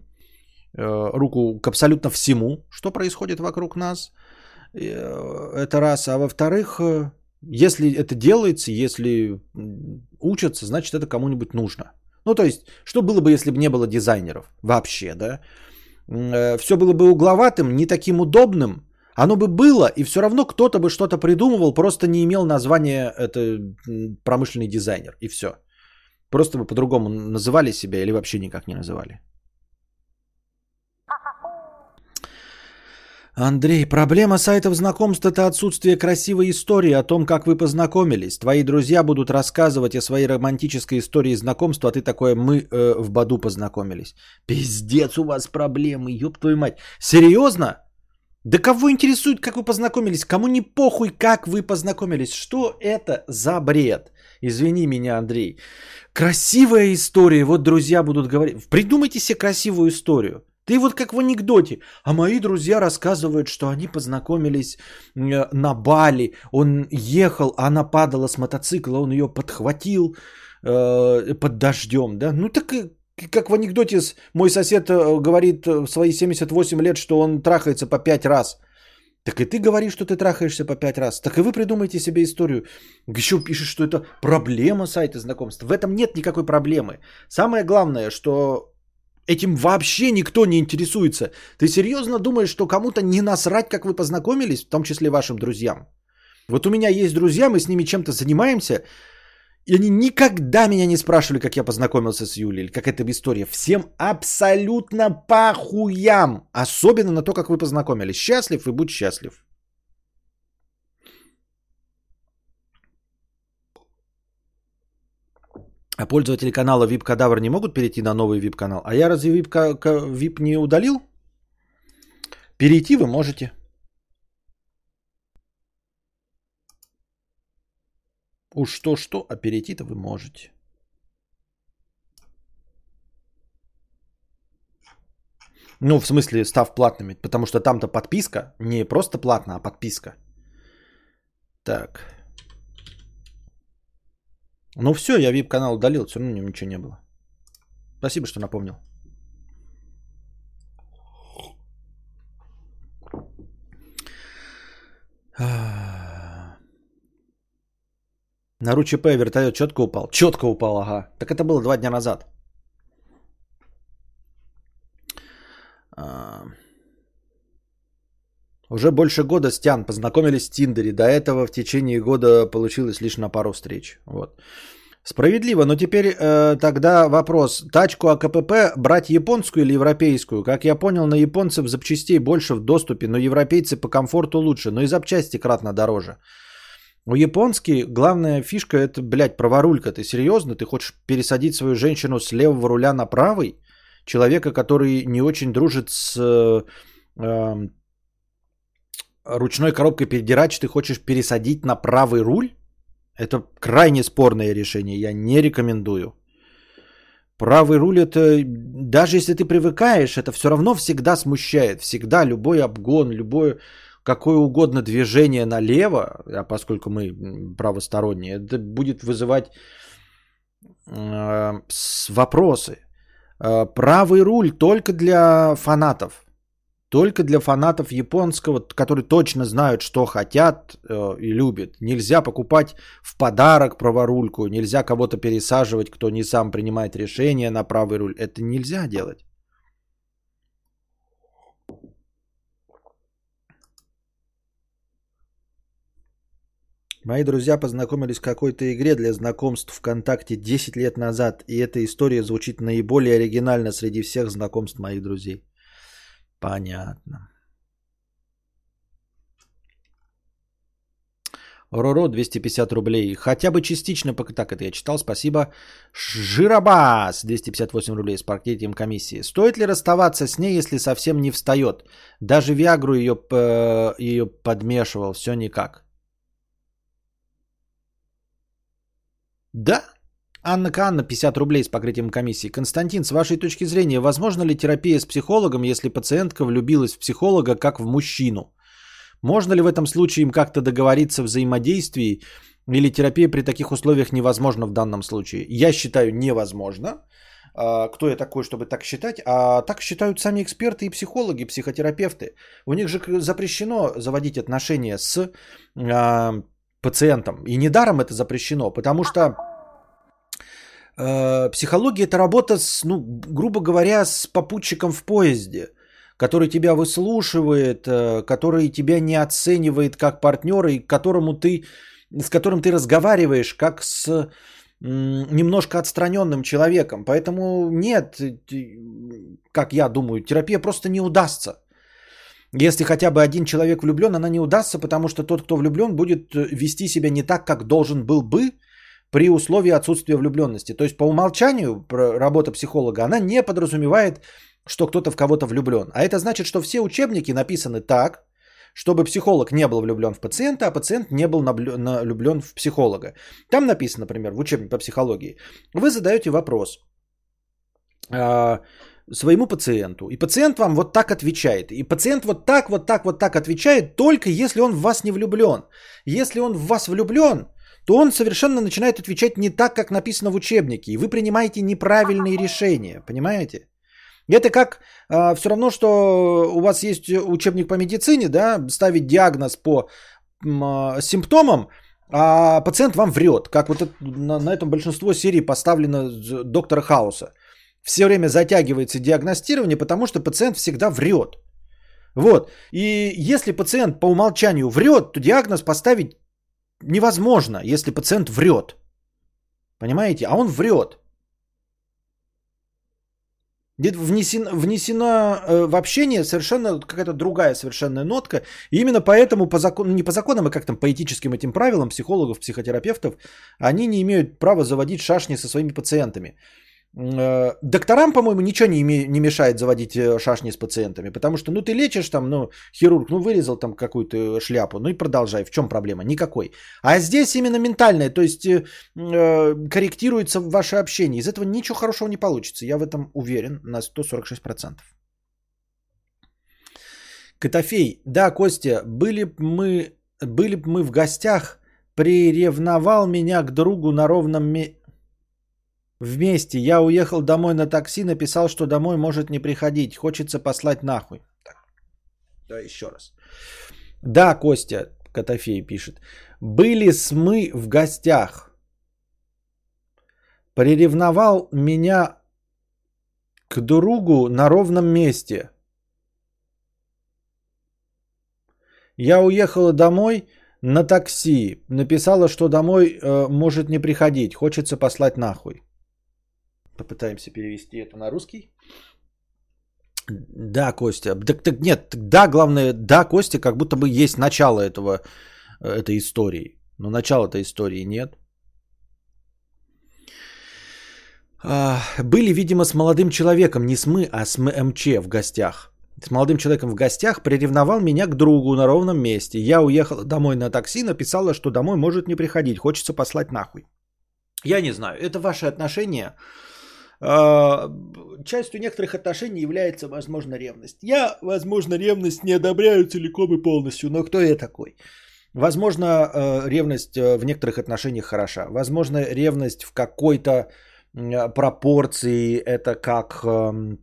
руку к абсолютно всему, что происходит вокруг нас – это раз. А во-вторых, э, если это делается, если учатся, значит это кому-нибудь нужно. Ну, то есть, что было бы, если бы не было дизайнеров вообще, да? Э, Все было бы угловатым, не таким удобным. Оно бы было, и все равно кто-то бы что-то придумывал, просто не имел названия это промышленный дизайнер, и все. Просто бы по-другому называли себя или вообще никак не называли. Андрей, проблема сайтов знакомств – это отсутствие красивой истории о том, как вы познакомились. Твои друзья будут рассказывать о своей романтической истории знакомства, а ты такое «мы э, в Баду познакомились». Пиздец, у вас проблемы, ёб твою мать. Серьезно? Да кого интересует, как вы познакомились? Кому не похуй, как вы познакомились? Что это за бред? Извини меня, Андрей. Красивая история. Вот друзья будут говорить. Придумайте себе красивую историю. Ты вот как в анекдоте. А мои друзья рассказывают, что они познакомились э, на Бали. Он ехал, а она падала с мотоцикла, он ее подхватил э, под дождем. Да? Ну так как в анекдоте мой сосед э, говорит в свои 78 лет, что он трахается по 5 раз. Так и ты говоришь, что ты трахаешься по 5 раз. Так и вы придумайте себе историю. Еще пишешь, что это проблема сайта знакомств. В этом нет никакой проблемы. Самое главное, что Этим вообще никто не интересуется. Ты серьезно думаешь, что кому-то не насрать, как вы познакомились, в том числе вашим друзьям? Вот у меня есть друзья, мы с ними чем-то занимаемся, и они никогда меня не спрашивали, как я познакомился с Юлей, или как эта история. Всем абсолютно похуям. Особенно на то, как вы познакомились. Счастлив и будь счастлив. А пользователи канала VIP Кадавр не могут перейти на новый VIP канал? А я разве VIP, VIP не удалил? Перейти вы можете. Уж что-что, а перейти-то вы можете. Ну, в смысле, став платными, потому что там-то подписка, не просто платная, а подписка. Так. Ну все, я VIP-канал удалил, все равно ничего не было. Спасибо, что напомнил. [SIGHS] На РУЧП вертолет четко упал. Четко упал, ага. Так это было два дня назад. Уже больше года с Тян познакомились в Тиндере. До этого в течение года получилось лишь на пару встреч. Вот. Справедливо, но теперь э, тогда вопрос. Тачку АКПП брать японскую или европейскую? Как я понял, на японцев запчастей больше в доступе, но европейцы по комфорту лучше, но и запчасти кратно дороже. У японский главная фишка это, блядь, праворулька. Ты серьезно? Ты хочешь пересадить свою женщину с левого руля на правый? Человека, который не очень дружит с э, эм, ручной коробкой передирач ты хочешь пересадить на правый руль, это крайне спорное решение, я не рекомендую. Правый руль это, даже если ты привыкаешь, это все равно всегда смущает. Всегда любой обгон, любое какое угодно движение налево, а поскольку мы правосторонние, это будет вызывать э, вопросы. Э, правый руль только для фанатов. Только для фанатов японского, которые точно знают, что хотят э, и любят. Нельзя покупать в подарок праворульку, нельзя кого-то пересаживать, кто не сам принимает решение на правый руль. Это нельзя делать. Мои друзья познакомились в какой-то игре для знакомств ВКонтакте 10 лет назад, и эта история звучит наиболее оригинально среди всех знакомств моих друзей. Понятно. Роро 250 рублей. Хотя бы частично, так это я читал, спасибо. Жиробас 258 рублей с паркетием комиссии. Стоит ли расставаться с ней, если совсем не встает? Даже Виагру ее, ее подмешивал, все никак. Да, Анна Канна, 50 рублей с покрытием комиссии. Константин, с вашей точки зрения, возможно ли терапия с психологом, если пациентка влюбилась в психолога как в мужчину? Можно ли в этом случае им как-то договориться в взаимодействии или терапия при таких условиях невозможна в данном случае? Я считаю невозможно. А, кто я такой, чтобы так считать? А так считают сами эксперты и психологи, психотерапевты. У них же запрещено заводить отношения с а, пациентом. И недаром это запрещено, потому что психология это работа с, ну, грубо говоря, с попутчиком в поезде, который тебя выслушивает, э, который тебя не оценивает как партнера и которому ты, с которым ты разговариваешь как с немножко отстраненным человеком. Поэтому нет, как я думаю, терапия просто не удастся. Если хотя бы один человек влюблен, она не удастся, потому что тот, кто влюблен, будет э, вести себя не так, как должен был бы, при условии отсутствия влюбленности. То есть по умолчанию работа психолога, она не подразумевает, что кто-то в кого-то влюблен. А это значит, что все учебники написаны так, чтобы психолог не был влюблен в пациента, а пациент не был влюблен в психолога. Там написано, например, в учебнике по психологии, вы задаете вопрос э, своему пациенту, и пациент вам вот так отвечает. И пациент вот так, вот так, вот так отвечает, только если он в вас не влюблен. Если он в вас влюблен, то он совершенно начинает отвечать не так, как написано в учебнике. И вы принимаете неправильные решения, понимаете? Это как э, все равно, что у вас есть учебник по медицине, да, ставить диагноз по э, симптомам, а пациент вам врет, как вот это, на, на этом большинство серий поставлено доктора Хауса. Все время затягивается диагностирование, потому что пациент всегда врет. Вот. И если пациент по умолчанию врет, то диагноз поставить невозможно, если пациент врет. Понимаете? А он врет. Где-то внесено, внесено э, в общение совершенно какая-то другая совершенная нотка. И именно поэтому по закону, не по законам, а как там по этическим этим правилам психологов, психотерапевтов, они не имеют права заводить шашни со своими пациентами. Э, докторам, по-моему, ничего не, име, не мешает заводить э, шашни с пациентами, потому что, ну, ты лечишь там, ну, хирург, ну, вырезал там какую-то шляпу, ну и продолжай. В чем проблема? Никакой. А здесь именно ментальное, то есть э, э корректируется ваше общение. Из этого ничего хорошего не получится. Я в этом уверен на 146%. Котофей. Да, Костя, были б мы, были б мы в гостях, приревновал меня к другу на ровном месте Вместе. Я уехал домой на такси, написал, что домой может не приходить. Хочется послать нахуй. Так. Да, еще раз. Да, Костя, Котофей пишет. Были с мы в гостях. Приревновал меня к другу на ровном месте. Я уехала домой на такси. Написала, что домой э, может не приходить. Хочется послать нахуй. Попытаемся перевести это на русский. Да, Костя. Так, так нет, да, главное, да, Костя, как будто бы есть начало этого, э, этой истории. Но начала этой истории нет. А, были, видимо, с молодым человеком, не с мы, а с МЧ в гостях. С молодым человеком в гостях приревновал меня к другу на ровном месте. Я уехала домой на такси, написала, что домой может не приходить, хочется послать нахуй. Я не знаю, это ваши отношения частью некоторых отношений является, возможно, ревность. Я, возможно, ревность не одобряю целиком и полностью, но кто я такой? Возможно, э, ревность э, в некоторых отношениях хороша. Возможно, ревность в какой-то пропорции это как эм,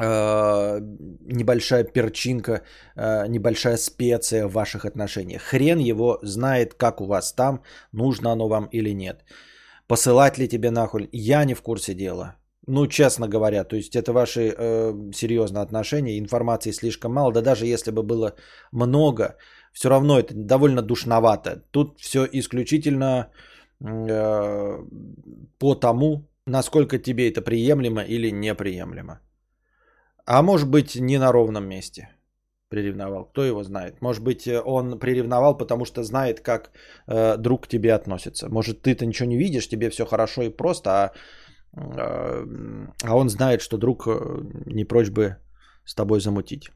э, небольшая перчинка, небольшая специя в ваших отношениях. Хрен его знает, как у вас там, нужно оно вам или нет. Посылать ли тебе нахуй, я не в курсе дела. Ну, честно говоря, то есть это ваши э, серьезные отношения, информации слишком мало, да даже если бы было много, все равно это довольно душновато. Тут все исключительно э, по тому, насколько тебе это приемлемо или неприемлемо. А может быть не на ровном месте приревновал. Кто его знает? Может быть, он приревновал, потому что знает, как э, друг к тебе относится. Может, ты-то ничего не видишь, тебе все хорошо и просто, а, э, а он знает, что друг э, не прочь бы с тобой замутить.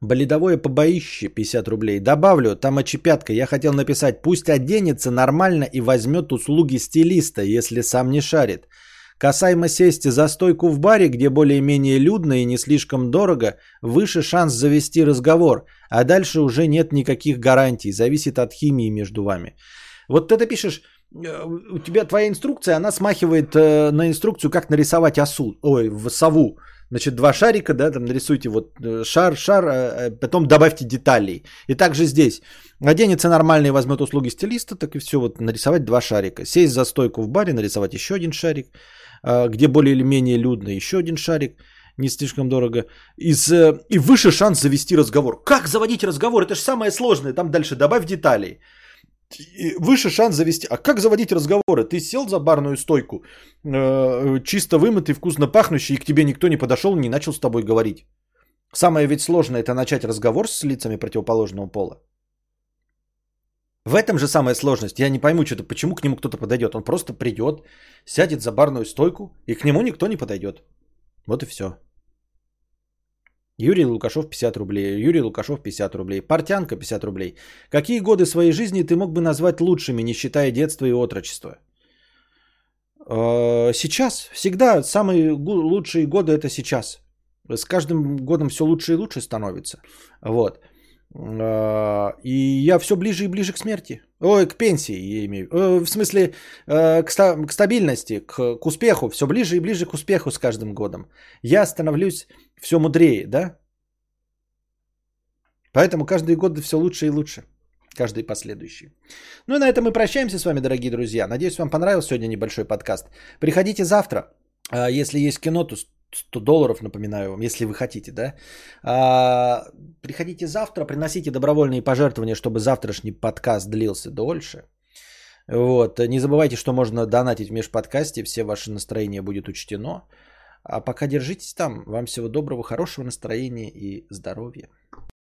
Болидовое побоище 50 рублей. Добавлю, там очепятка. Я хотел написать, пусть оденется нормально и возьмет услуги стилиста, если сам не шарит. Касаемо сесть за стойку в баре, где более-менее людно и не слишком дорого, выше шанс завести разговор, а дальше уже нет никаких гарантий, зависит от химии между вами. Вот ты пишешь, э, у тебя твоя инструкция, она смахивает э, на инструкцию, как нарисовать осу, ой, сову. Значит, два шарика, да, там нарисуйте вот э, шар, шар, потом добавьте деталей. И также здесь. Оденется нормально и возьмет услуги стилиста, так и все, вот нарисовать два шарика. Сесть за стойку в баре, нарисовать еще один шарик. А, где более или менее людно, еще один шарик, не слишком дорого, из, э, и выше шанс завести разговор. Как заводить разговор? Это же самое сложное, там дальше добавь деталей. Выше шанс завести. А как заводить разговоры? Ты сел за барную стойку, э, чисто вымытый, вкусно пахнущий, и к тебе никто не подошел, не начал с тобой говорить. Самое ведь сложное это начать разговор с лицами противоположного пола. В этом же самая сложность. Я не пойму, что-то, почему к нему кто-то подойдет. Он просто придет, сядет за барную стойку, и к нему никто не подойдет. Вот и все. Юрий Лукашов 50 рублей. Юрий Лукашов 50 рублей. Портянка 50 рублей. Какие годы своей жизни ты мог бы назвать лучшими, не считая детства и отрочества? Э, сейчас. Всегда самые лучшие годы это сейчас. С каждым годом все лучше и лучше становится. Вот. А, и я все ближе и ближе к смерти. Ой, к пенсии, я имею. Э, в смысле, э, к стабильности, к, к успеху. Все ближе и ближе к успеху с каждым годом. Я становлюсь все мудрее, да? Поэтому каждый год все лучше и лучше. Каждый последующий. Ну и на этом мы прощаемся с вами, дорогие друзья. Надеюсь, вам понравился сегодня небольшой подкаст. Приходите завтра. А, если есть кино, то 100 долларов, напоминаю вам, если вы хотите, да. А, приходите завтра, приносите добровольные пожертвования, чтобы завтрашний подкаст длился дольше. Вот. Не забывайте, что можно донатить в межподкасте, все ваши настроения будет учтено. А пока держитесь там. Вам всего доброго, хорошего настроения и здоровья.